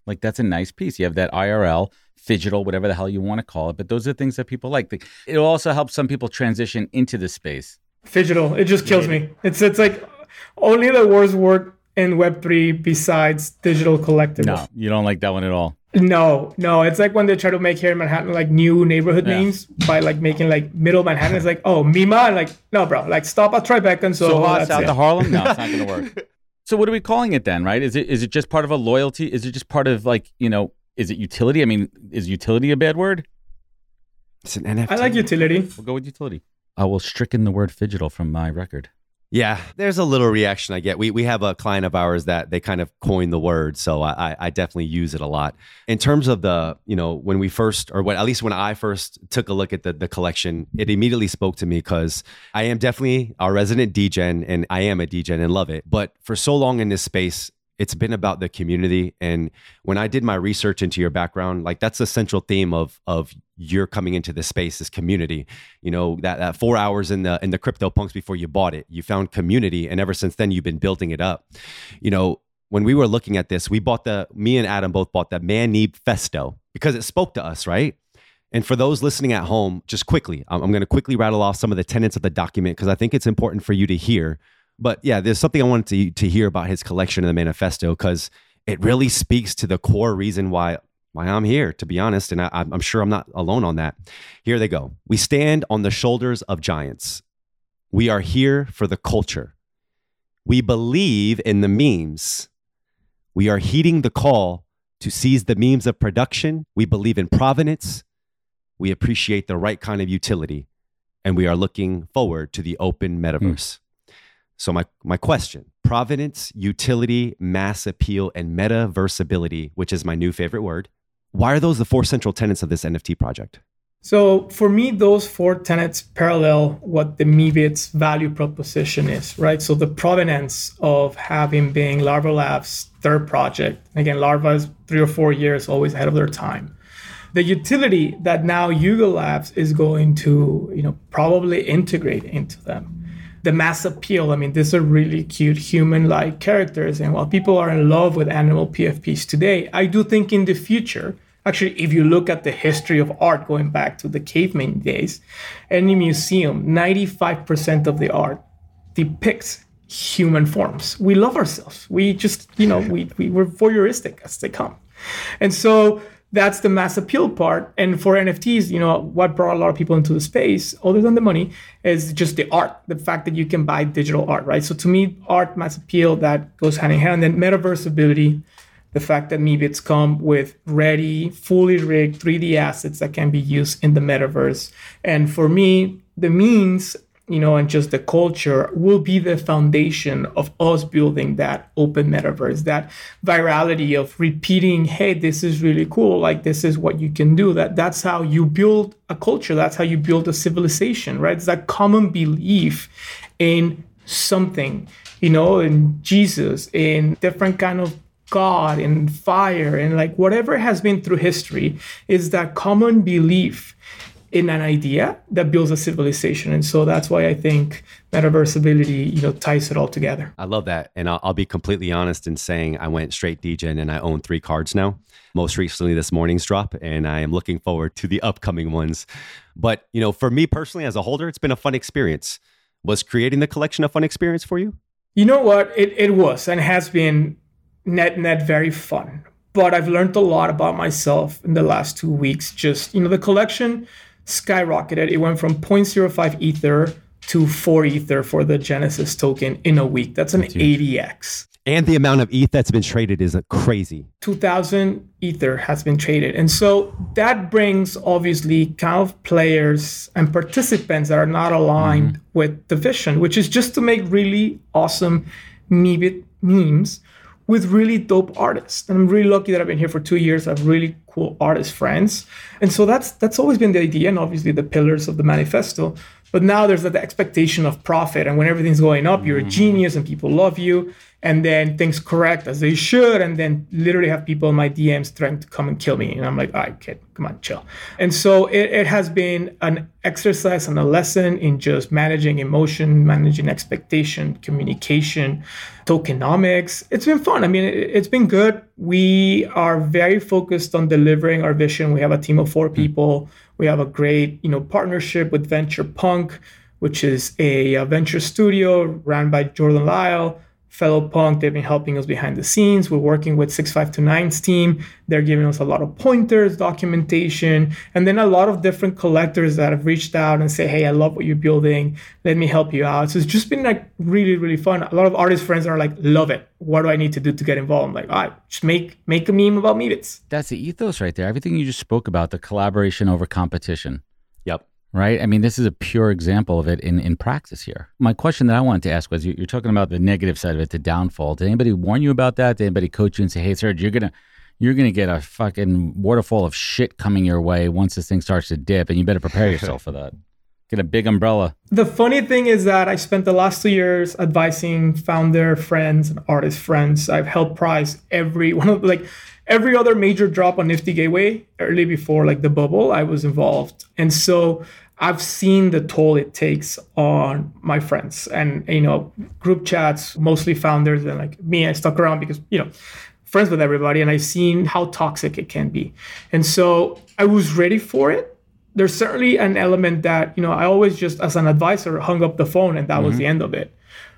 Speaker 3: like that's a nice piece. You have that IRL, digital, whatever the hell you want to call it. But those are things that people like. It'll also help some people transition into the space
Speaker 2: Digital. It just kills me. It's it's like only the worst work in Web three besides digital collectibles.
Speaker 3: No, you don't like that one at all.
Speaker 2: No, no. It's like when they try to make here in Manhattan like new neighborhood yeah. names by like making like middle Manhattan. It's like oh Mima and like no bro like stop at Tribeca and so.
Speaker 3: So hot south to Harlem. No, it's not gonna work. so what are we calling it then? Right? Is it is it just part of a loyalty? Is it just part of like you know? Is it utility? I mean, is utility a bad word?
Speaker 1: It's an NFT.
Speaker 2: I like utility.
Speaker 3: We'll go with utility. I will stricken the word phygital from my record.
Speaker 1: Yeah, there's a little reaction I get. We we have a client of ours that they kind of coined the word, so I I definitely use it a lot. In terms of the you know when we first or what at least when I first took a look at the the collection, it immediately spoke to me because I am definitely our resident degen and I am a degen and love it. But for so long in this space, it's been about the community. And when i did my research into your background like that's the central theme of of you're coming into this space is community. You know that, that four hours in the in the crypto punks before you bought it you found community. And ever since then you've been building it up. You know when we were looking at this we bought the me and adam both bought the manib festo because it spoke to us right? And for those listening at home just quickly i'm, I'm going to quickly rattle off some of the tenets of the document because i think it's important for you to hear but yeah, there's something I wanted to, to hear about his collection of the manifesto because it really speaks to the core reason why why I'm here, to be honest. And I, I'm sure I'm not alone on that. Here they go. We stand on the shoulders of giants. We are here for the culture. We believe in the memes. We are heeding the call to seize the memes of production. We believe in provenance. We appreciate the right kind of utility. And we are looking forward to the open metaverse. Mm. So my my question: provenance, utility, mass appeal, and metaversability, which is my new favorite word. Why are those the four central tenets of this NFT project?
Speaker 2: So for me, those four tenets parallel what the Meebits value proposition is, right? So the provenance of having been Larva Labs' third project. Again, Larva is three or four years always ahead of their time. The utility that now Yuga Labs is going to, you know, probably integrate into them. The mass appeal. I mean, these are really cute human-like characters, and while people are in love with animal PFPs today, I do think in the future Actually, if you look at the history of art going back to the caveman days, any museum, 95% of the art depicts human forms. We love ourselves. We just, you know, we, we we're voyeuristic as they come. And so that's the mass appeal part. And for NFTs, you know, what brought a lot of people into the space, other than the money, is just the art, the fact that you can buy digital art, right? So to me, art, mass appeal, that goes hand in hand. And then metaverse ability, the fact that Meebits come with ready, fully rigged 3D assets that can be used in the metaverse. And for me, the means, you know, and just the culture will be the foundation of us building that open metaverse, that virality of repeating, hey, this is really cool, like this is what you can do. That that's how you build a culture, that's how you build a civilization, right? It's that common belief in something, you know, in Jesus, in different kind of God and fire and like whatever has been through history is that common belief in an idea that builds a civilization. And so that's why I think metaversability, you know, ties it all together.
Speaker 1: I love that. And I'll, I'll be completely honest in saying I went straight degen and I own three cards now. Most recently this morning's drop, and I am looking forward to the upcoming ones. But, you know, for me personally as a holder, it's been a fun experience. Was creating the collection a fun experience for you?
Speaker 2: You know what? It, it was and has been net net very fun. But I've learned a lot about myself in the last two weeks. Just, you know, the collection skyrocketed. It went from 0.05 Ether to 4 Ether for the Genesis token in a week. That's an 80x.
Speaker 1: And the amount of ETH that's been traded is crazy.
Speaker 2: 2000 Ether has been traded. And so that brings obviously kind of players and participants that are not aligned mm-hmm. with the vision, which is just to make really awesome memes with really dope artists. And I'm really lucky that I've been here for two years. I have really cool artist friends. And so that's that's always been the idea and obviously the pillars of the manifesto. But now there's that expectation of profit. And when everything's going up, you're a mm-hmm. genius and people love you and then things correct as they should and then literally have people in my dms threatening to come and kill me and i'm like all right kid come on chill. And so it, it has been an exercise and a lesson in just managing emotion managing expectation communication tokenomics. It's been fun. I mean it, it's been good. We are very focused on delivering our vision. We have a team of four people we have a great you know partnership with venture punk which is a, a venture studio ran by jordan lyle fellow punk they've been helping us behind the scenes. We're working with 6529's team. They're giving us a lot of pointers documentation and then a lot of different collectors that have reached out and say hey i love what you're building. Let me help you out. So it's just been like really really fun. A lot of artist friends are like love it. What do i need to do to get involved? I'm like all right just make make a meme about Meebits.
Speaker 3: that's the ethos right there. Everything you just spoke about the collaboration over competition.
Speaker 1: Yep
Speaker 3: right? I mean, this is a pure example of it in, in practice here. My question that I wanted to ask was you're talking about the negative side of it, the downfall. Did anybody warn you about that? Did anybody coach you and say, hey, Serge, you're going to. You're gonna get a fucking waterfall of shit coming your way once this thing starts to dip, and you better prepare yourself for that. Get a big umbrella.
Speaker 2: The funny thing is that I spent the last two years advising founder friends and artist friends. I've helped price every one of like every other major drop on Nifty Gateway early before like the bubble, I was involved. And so I've seen the toll it takes on my friends and you know group chats, mostly founders and like me. I stuck around because you know friends with everybody, and I've seen how toxic it can be. And so I was ready for it. There's certainly an element that you know I always just as an advisor hung up the phone and that mm-hmm. was the end of it.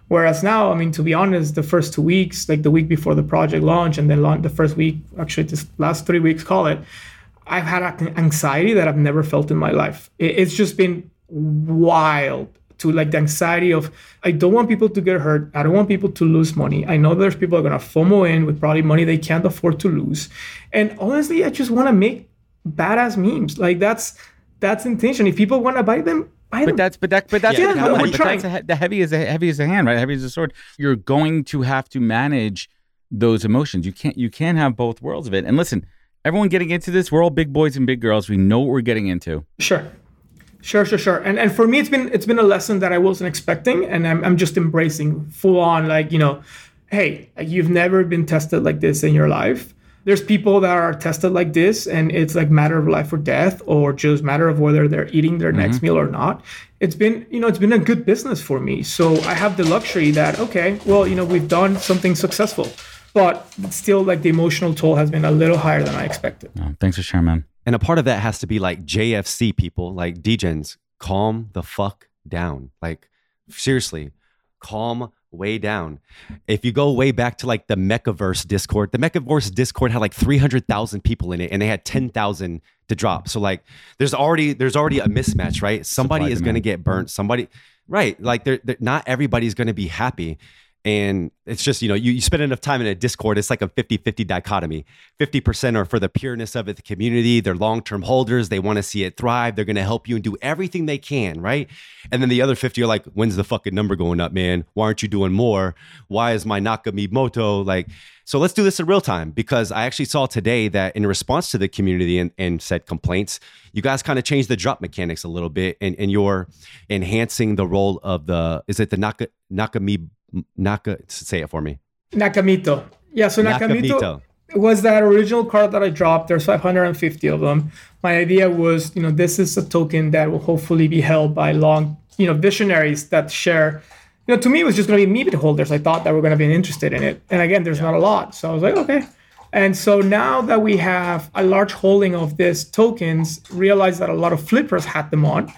Speaker 2: Whereas now, I mean, to be honest, the first two weeks, like the week before the project launch, and then launch, the first week, actually, this last three weeks, call it, I've had anxiety that I've never felt in my life. It's just been wild to like the anxiety of I don't want people to get hurt. I don't want people to lose money. I know there's people are gonna FOMO in with probably money they can't afford to lose. And honestly, I just want to make badass memes. Like that's that's intention. If people want to buy them,
Speaker 3: but that's but that but that's yeah, the, but that's a, the heavy is a heavy as a hand, right? Heavy as a sword. You're going to have to manage those emotions. You can't you can't have both worlds of it. And listen, everyone getting into this, we're all big boys and big girls. We know what we're getting into.
Speaker 2: Sure. Sure, sure, sure. And and for me, it's been it's been a lesson that I wasn't expecting, and I'm I'm just embracing full on. Like you know, hey, you've never been tested like this in your life. There's people that are tested like this, and it's like matter of life or death, or just matter of whether they're eating their mm-hmm. next meal or not. It's been you know it's been a good business for me. So I have the luxury that okay, well you know we've done something successful, but still like the emotional toll has been a little higher than I expected.
Speaker 3: Oh, thanks for sharing, man.
Speaker 1: And a part of that has to be like JFC people, like DGens, calm the fuck down. Like, seriously, calm way down. If you go way back to like the Mekaverse Discord, the Mekaverse Discord had like 300,000 people in it and they had 10,000 to drop. So like there's already there's already a mismatch, right? Somebody Supply is going to get burnt. Somebody right, like they're, they're not everybody's going to be happy and it's just you know you, you spend enough time in a discord it's like a 50-50 dichotomy. 50% are for the pureness of it the community they're long-term holders they want to see it thrive they're going to help you and do everything they can right? And then the other 50 are like when's the fucking number going up man? Why aren't you doing more? Why is my nakamimoto like so let's do this in real time because i actually saw today that in response to the community and, and said complaints you guys kind of changed the drop mechanics a little bit and, and you're enhancing the role of the is it the Naka, nakami Naka, say it for me.
Speaker 2: Nakamito. Yeah, so Nakamito, Nakamito, was that original card that I dropped. There's 550 of them. My idea was, you know, this is a token that will hopefully be held by long, you know, visionaries that share. You know, to me, it was just going to be Meebit holders. I thought that were going to be interested in it. And again, there's yeah. not a lot. So I was like, okay. And so now that we have a large holding of these tokens, realize that a lot of flippers had them on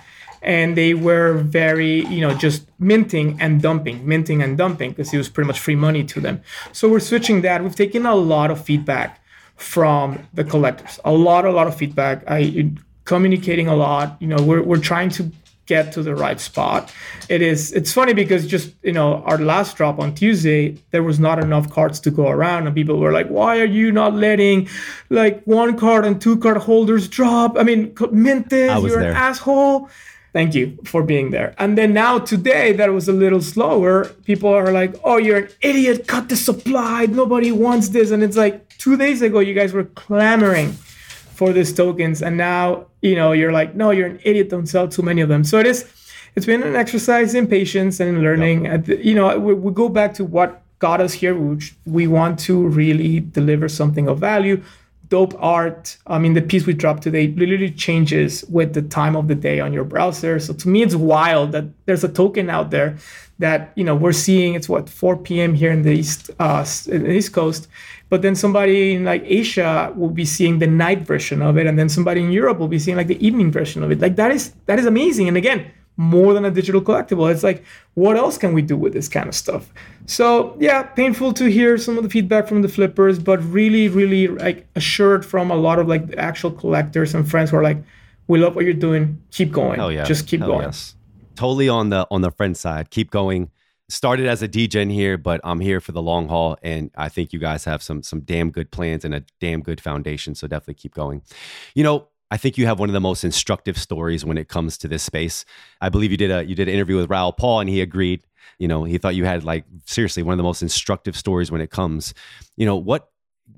Speaker 2: and they were very you know just minting and dumping minting and dumping because it was pretty much free money to them. So we're switching that. We've taken a lot of feedback from the collectors a lot a lot of feedback. I communicating a lot you know we're, we're trying to get to the right spot. It is it's funny because just you know our last drop on tuesday there was not enough cards to go around and people were like why are you not letting like one card and two card holders drop? I mean mint this you're there. an asshole Thank you for being there. And then now today that was a little slower, people are like, "Oh, you're an idiot! Cut the supply. Nobody wants this." And it's like two days ago, you guys were clamoring for these tokens, and now you know you're like, "No, you're an idiot! Don't sell too many of them." So it is. It's been an exercise in patience and in learning. Yep. You know, we, we go back to what got us here, which we want to really deliver something of value dope art. I mean, the piece we dropped today literally changes with the time of the day on your browser. So to me, it's wild that there's a token out there that you know we're seeing. It's what 4 p.m. here in the east, uh, in the East Coast, but then somebody in like Asia will be seeing the night version of it, and then somebody in Europe will be seeing like the evening version of it. Like that is that is amazing. And again, more than a digital collectible. It's like, what else can we do with this kind of stuff? So yeah, painful to hear some of the feedback from the flippers, but really, really like assured from a lot of like the actual collectors and friends who are like, we love what you're doing. Keep going.
Speaker 1: Hell yeah.
Speaker 2: Just keep
Speaker 1: Hell
Speaker 2: going.
Speaker 1: Yes. Totally on the on the friend side. Keep going. Started as a DJ here, but I'm here for the long haul, and I think you guys have some some damn good plans and a damn good foundation. So definitely keep going. You know, I think you have one of the most instructive stories when it comes to this space. I believe you did a you did an interview with Raoul Paul and he agreed. You know, he thought you had like seriously one of the most instructive stories when it comes. You know, what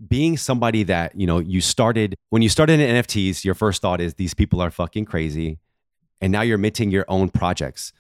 Speaker 1: being somebody that, you know, you started when you started in NFTs, your first thought is these people are fucking crazy. And now you're minting your own projects.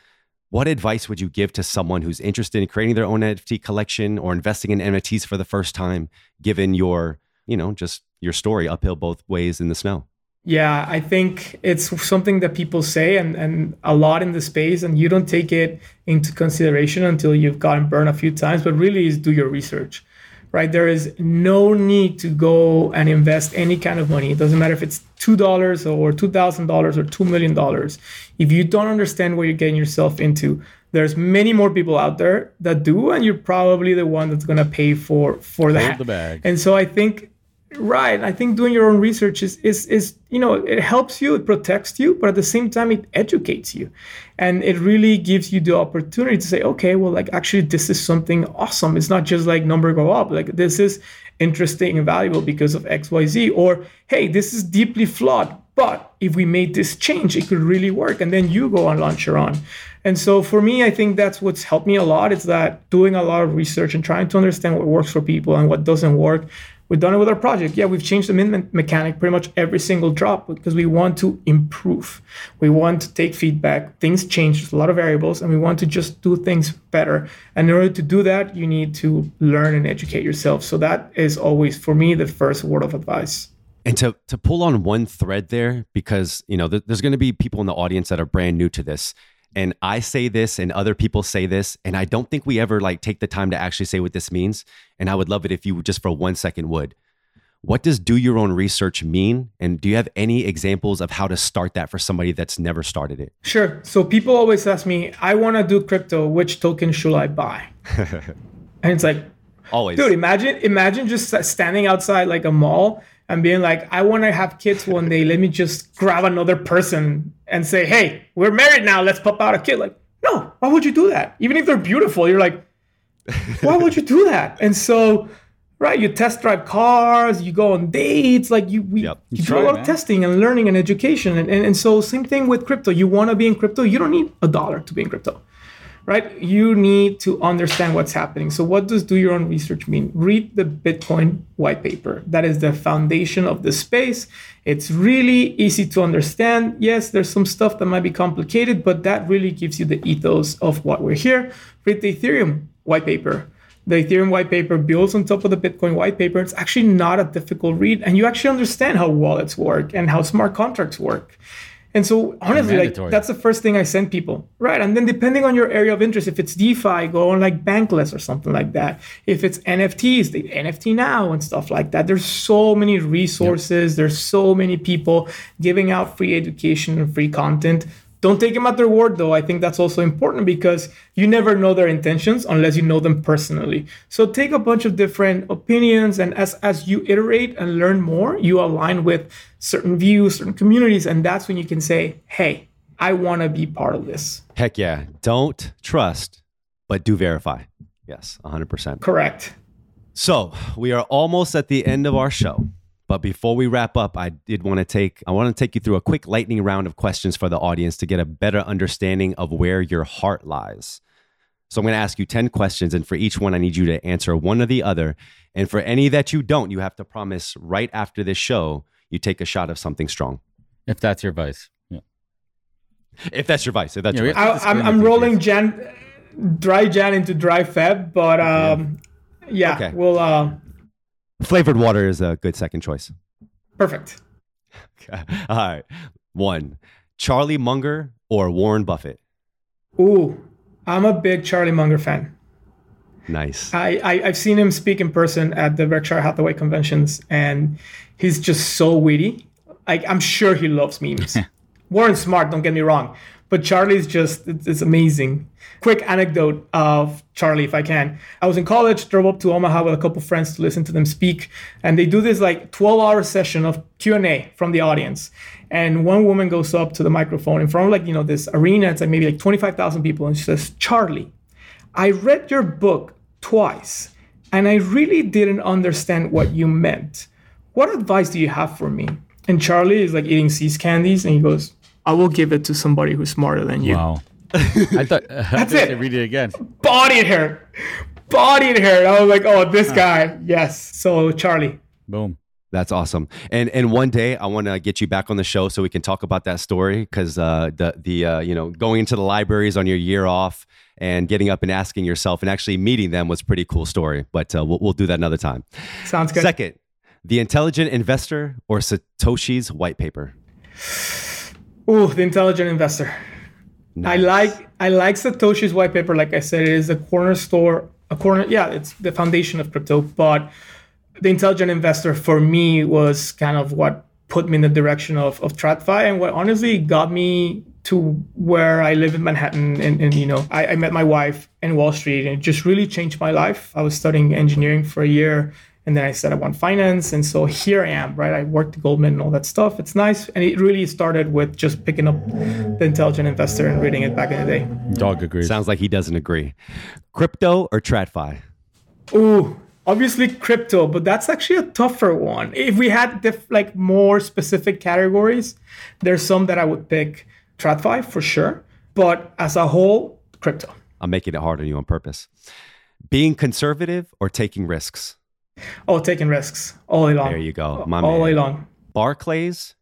Speaker 1: What advice would you give to someone who's interested in creating their own NFT collection or investing in NFTs for the first time, given your, you know, just your story uphill both ways in the snow?
Speaker 2: Yeah, I think it's something that people say and, and a lot in the space, and you don't take it into consideration until you've gotten burned a few times, but really is do your research, right? There is no need to go and invest any kind of money. It doesn't matter if it's $2 or $2,000 or $2 million. If you don't understand what you're getting yourself into, there's many more people out there that do, and you're probably the one that's going to pay for, for that.
Speaker 3: Hold the bag.
Speaker 2: And so I think Right. I think doing your own research is is is you know it helps you, it protects you, but at the same time it educates you, and it really gives you the opportunity to say, okay, well, like actually this is something awesome. It's not just like number go up. Like this is interesting and valuable because of X Y Z, or hey, this is deeply flawed, but if we made this change, it could really work, and then you go and launch your own. And so for me, I think that's what's helped me a lot. Is that doing a lot of research and trying to understand what works for people and what doesn't work We've done it with our project. Yeah, we've changed the mint mechanic pretty much every single drop because we want to improve. We want to take feedback. Things change, there's a lot of variables, and we want to just do things better. And in order to do that, you need to learn and educate yourself. So that is always, for me, the first word of advice.
Speaker 1: And to to pull on one thread there, because you know th- there's going to be people in the audience that are brand new to this, and I say this and other people say this, and I don't think we ever like take the time to actually say what this means. And I would love it if you just for one second would. What does do your own research mean? And do you have any examples of how to start that for somebody that's never started it?
Speaker 2: Sure. So people always ask me, I want to do crypto. Which token should I buy? and it's like,
Speaker 1: always,
Speaker 2: dude. Imagine, imagine just standing outside like a mall and being like, I want to have kids one day. Let me just grab another person and say, hey, we're married now. Let's pop out a kid. Like, no, why would you do that? Even if they're beautiful, you're like, why would you do that? And so, right, you test drive cars, you go on dates, like you, we, yep. you, do a lot man. of testing and learning and education. And, and, and so, same thing with crypto. You want to be in crypto, you don't need a dollar to be in crypto right? You need to understand what's happening. So, what does do your own research mean? Read the Bitcoin white paper. That is the foundation of the space. It's really easy to understand. Yes, there's some stuff that might be complicated, but that really gives you the ethos of what we're here. Read the Ethereum white paper. The Ethereum white paper builds on top of the Bitcoin white paper. It's actually not a difficult read, and you actually understand how wallets work and how smart contracts work. And so honestly, like that's the first thing I send people. Right. And then depending on your area of interest, if it's DeFi, go on like Bankless or something like that. If it's NFTs, the NFT now and stuff like that. There's so many resources, yep. there's so many people giving out free education and free content. Don't take them at their word, though. I think that's also important because you never know their intentions unless you know them personally. So take a bunch of different opinions, and as as you iterate and learn more, you align with certain views, certain communities, and that's when you can say, "Hey, I want to be part of this."
Speaker 1: Heck yeah! Don't trust, but do verify. Yes, 100%.
Speaker 2: Correct.
Speaker 1: So we are almost at the end of our show. But before we wrap up, I did want to take I want to take you through a quick lightning round of questions for the audience to get a better understanding of where your heart lies. So I'm going to ask you 10 questions and for each one I need you to answer one or the other. And for any that you don't, you have to promise right after this show you take a shot of something strong.
Speaker 3: If that's your vice. Yeah.
Speaker 1: If that's your vice. If that's
Speaker 2: yeah,
Speaker 1: your vice.
Speaker 2: I, am I'm, I'm rolling Jan dry Jan into dry Feb, but um yeah, okay. we'll uh
Speaker 1: Flavored water is a good second choice.
Speaker 2: Perfect.
Speaker 1: Okay. All right. One, Charlie Munger or Warren Buffett?
Speaker 2: Ooh, I'm a big Charlie Munger fan.
Speaker 1: Nice.
Speaker 2: I, I have seen him speak in person at the Berkshire Hathaway conventions, and he's just so witty. Like I'm sure he loves memes. Warren's smart, don't get me wrong, but Charlie's just it's, it's, amazing. Quick anecdote of Charlie, if I can. I was in college, drove up to Omaha with a couple friends to listen to them speak, and they do this like 12-hour session of Q&A from the audience. And one woman goes up to the microphone in front of like, you know, this arena, it's like maybe like 25,000 people, and she says, Charlie, I read your book twice, and I really didn't understand what you meant. What advice do you have for me? And Charlie is like eating See's candies, and he goes, I will give it to somebody who's smarter than you.
Speaker 3: Wow. I thought uh,
Speaker 2: that's it.
Speaker 3: Read it again.
Speaker 2: Bodied her, bodied her. I was like, oh, this guy, yes. So Charlie.
Speaker 3: Boom.
Speaker 1: That's awesome. And and one day I want to get you back on the show so we can talk about that story because uh, the the uh, you know going into the libraries on your year off and getting up and asking yourself and actually meeting them was pretty cool story. But uh, we'll we'll do that another time.
Speaker 2: Sounds good.
Speaker 1: Second, the intelligent investor or Satoshi's white paper.
Speaker 2: Ooh, the intelligent investor. Nice. I like I like Satoshi's white paper. Like I said, it is a corner store, a corner. Yeah, it's the foundation of crypto. But the intelligent investor for me was kind of what put me in the direction of of TradFi and what honestly got me to where I live in Manhattan. And, and you know, I, I met my wife in Wall Street, and it just really changed my life. I was studying engineering for a year and then I said I want finance. And so here I am, right? I worked at Goldman and all that stuff. It's nice. And it really started with just picking up The Intelligent Investor and reading it back in the day.
Speaker 3: Dog agrees.
Speaker 1: Sounds like he doesn't agree. Crypto or TradFi?
Speaker 2: Ooh, obviously crypto, but that's actually a tougher one. If we had diff- like more specific categories, there's some that I would pick TradFi for sure. But as a whole, crypto.
Speaker 1: I'm making it hard on you on purpose. Being conservative or taking risks?
Speaker 2: Oh, taking risks all day long.
Speaker 1: There you go, my
Speaker 2: all
Speaker 1: man.
Speaker 2: day long.
Speaker 1: Barclays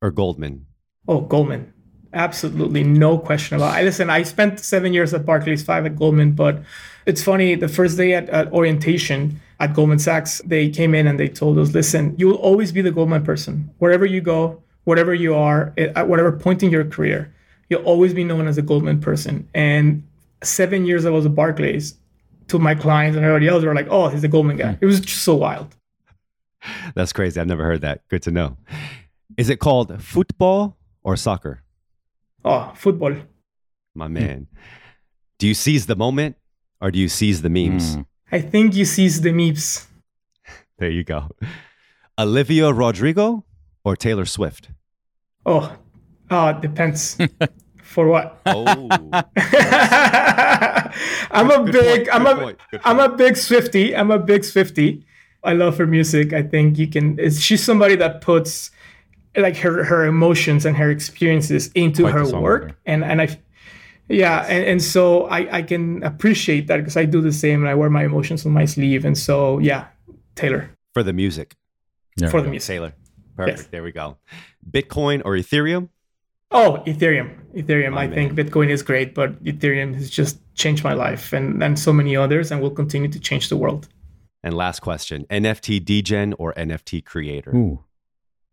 Speaker 1: or Goldman?
Speaker 2: Oh, Goldman. Absolutely no question about it. Listen, I spent seven years at Barclays, five at Goldman, but it's funny. The first day at, at orientation at Goldman Sachs, they came in and they told us, listen, you will always be the Goldman person. Wherever you go, whatever you are, at whatever point in your career, you'll always be known as a Goldman person. And seven years I was at Barclays, to my clients and everybody else, they were like, oh, he's a Goldman guy. It was just so wild.
Speaker 1: That's crazy. I've never heard that. Good to know. Is it called football or soccer?
Speaker 2: Oh, football.
Speaker 1: My man. Do you seize the moment or do you seize the memes?
Speaker 3: Mm.
Speaker 2: I think you seize the memes.
Speaker 1: There you go. Olivia Rodrigo or Taylor Swift?
Speaker 2: Oh, uh, depends. For what?
Speaker 1: Oh,
Speaker 2: I'm a
Speaker 1: Good
Speaker 2: big,
Speaker 1: point,
Speaker 2: I'm a,
Speaker 1: point,
Speaker 2: am a big Swiftie. I'm a big Swiftie. I love her music. I think you can. It's, she's somebody that puts like her her emotions and her experiences into
Speaker 3: Quite
Speaker 2: her work, and and I, yeah, and, and so I I can appreciate that because I do the same and I wear my emotions on my sleeve, and so yeah, Taylor
Speaker 1: for the music.
Speaker 3: There
Speaker 2: for the music.
Speaker 1: Taylor. Perfect.
Speaker 2: Yes.
Speaker 1: There we go. Bitcoin or Ethereum?
Speaker 2: Oh, Ethereum. Ethereum.
Speaker 1: My
Speaker 2: I think Bitcoin is great, but Ethereum has just changed my life and, and so many others and will continue to change the world.
Speaker 1: And last question NFT degen or NFT creator?
Speaker 3: Ooh.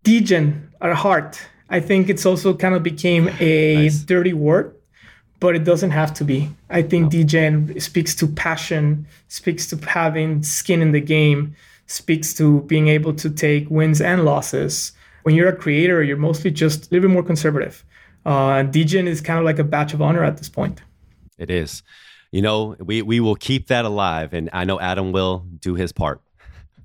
Speaker 2: Degen at heart. I think it's also kind of became a
Speaker 1: Nice.
Speaker 2: dirty word, but it doesn't have to be. I think degen speaks to passion, speaks to having skin in the game, speaks to being able to take wins and losses. When you're a creator, you're mostly just a little bit more conservative. Uh, degen is kind of like a badge of honor at this point.
Speaker 1: It is. You know, we, we will keep that alive. And I know Adam will do his part.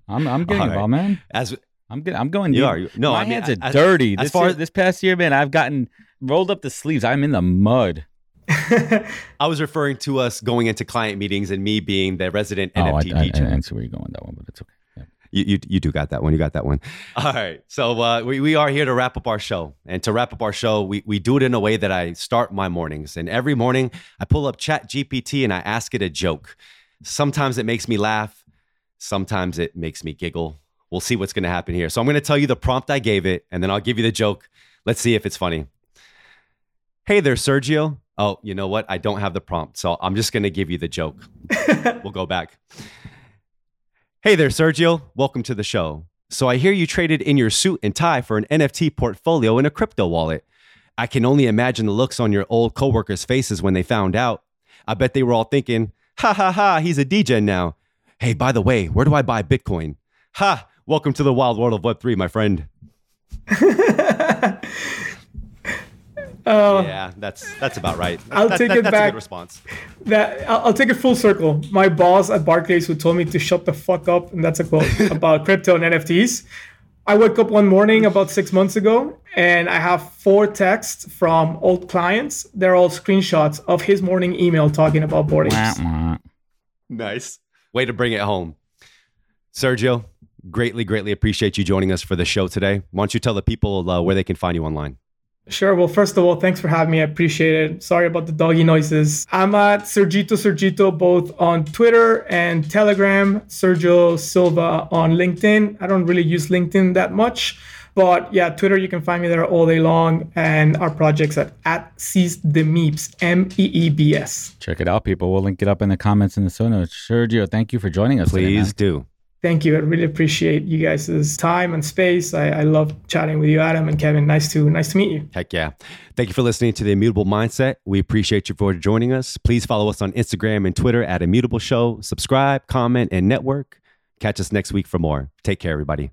Speaker 3: I'm I'm getting
Speaker 1: All right.
Speaker 3: involved, man.
Speaker 1: As
Speaker 3: I'm getting I'm going
Speaker 1: You
Speaker 3: deep.
Speaker 1: are. You- no,
Speaker 3: my
Speaker 1: I mean,
Speaker 3: hands are
Speaker 1: as-
Speaker 3: dirty.
Speaker 1: as
Speaker 3: This,
Speaker 1: far
Speaker 3: year-
Speaker 1: as-
Speaker 3: this past year, man, I've gotten rolled up the sleeves. I'm in the mud.
Speaker 1: I was referring to us going into client meetings and me being the resident
Speaker 3: Oh, I,
Speaker 1: NFT
Speaker 3: I, I,
Speaker 1: degen.
Speaker 3: I see where you're going that one, but it's okay. Yeah.
Speaker 1: You, you, you do got that one. You got that one. All right. So uh, we, we are here to wrap up our show. And to wrap up our show, we, we do it in a way that I start my mornings. And every morning I pull up Chat GPT and I ask it a joke. Sometimes it makes me laugh. Sometimes it makes me giggle. We'll see what's going to happen here. So I'm going to tell you the prompt I gave it, and then I'll give you the joke. Let's see if it's funny. Hey there, Sergio. Oh, you know what? I don't have the prompt. So I'm just going to give you the joke. we'll go back. Hey there, Sergio. Welcome to the show. So I hear you traded in your suit and tie for an NFT portfolio and a crypto wallet. I can only imagine the looks on your old coworkers' faces when they found out. I bet they were all thinking, ha ha ha, he's a DJ now. Hey, by the way, where do I buy Bitcoin? Ha, welcome to the wild world of Web3, my friend.
Speaker 2: Oh,
Speaker 1: yeah, that's that's about right.
Speaker 2: I'll
Speaker 1: That-
Speaker 2: take
Speaker 1: that-
Speaker 2: it
Speaker 1: that's a
Speaker 2: back.
Speaker 1: good response.
Speaker 2: that I'll, I'll take it full circle. My boss at Barclays who told me to shut the fuck up, and that's a quote about crypto and NFTs. I woke up one morning about six months ago, and I have four texts from old clients. They're all screenshots of his morning email talking about board
Speaker 3: Wah,
Speaker 1: Nice. Way to bring it home. Sergio, greatly, greatly appreciate you joining us for the show today. Why don't you tell the people uh, where they can find you online?
Speaker 2: Sure. Well, first of all, thanks for having me. I appreciate it. Sorry about the doggy noises. I'm at Sergito Sergito both on Twitter and Telegram. Sergio Silva on LinkedIn. I don't really use LinkedIn that much, but yeah, Twitter you can find me there all day long. And our projects at at Seize the Meebs M E E B S.
Speaker 3: Check it out, people. We'll link it up in the comments in the show notes. Sergio, thank you for joining us. today,
Speaker 1: Please
Speaker 3: man.
Speaker 1: do.
Speaker 2: Thank you. I really appreciate you guys' time and space. I, I love chatting with you, Adam and Kevin. Nice to nice to meet you.
Speaker 1: Heck yeah. Thank you for listening to The Immutable Mindset. We appreciate you for joining us. Please follow us on Instagram and Twitter at Immutable Show. Subscribe, comment, and network. Catch us next week for more. Take care, everybody.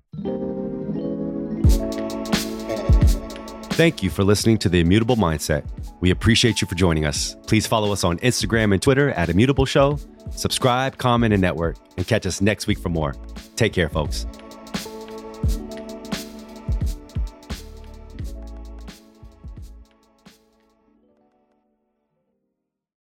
Speaker 1: Thank you for listening to The Immutable Mindset. We appreciate you for joining us. Please follow us on Instagram and Twitter at Immutable Show. Subscribe, comment, and network. And catch us next week for more. Take care, folks.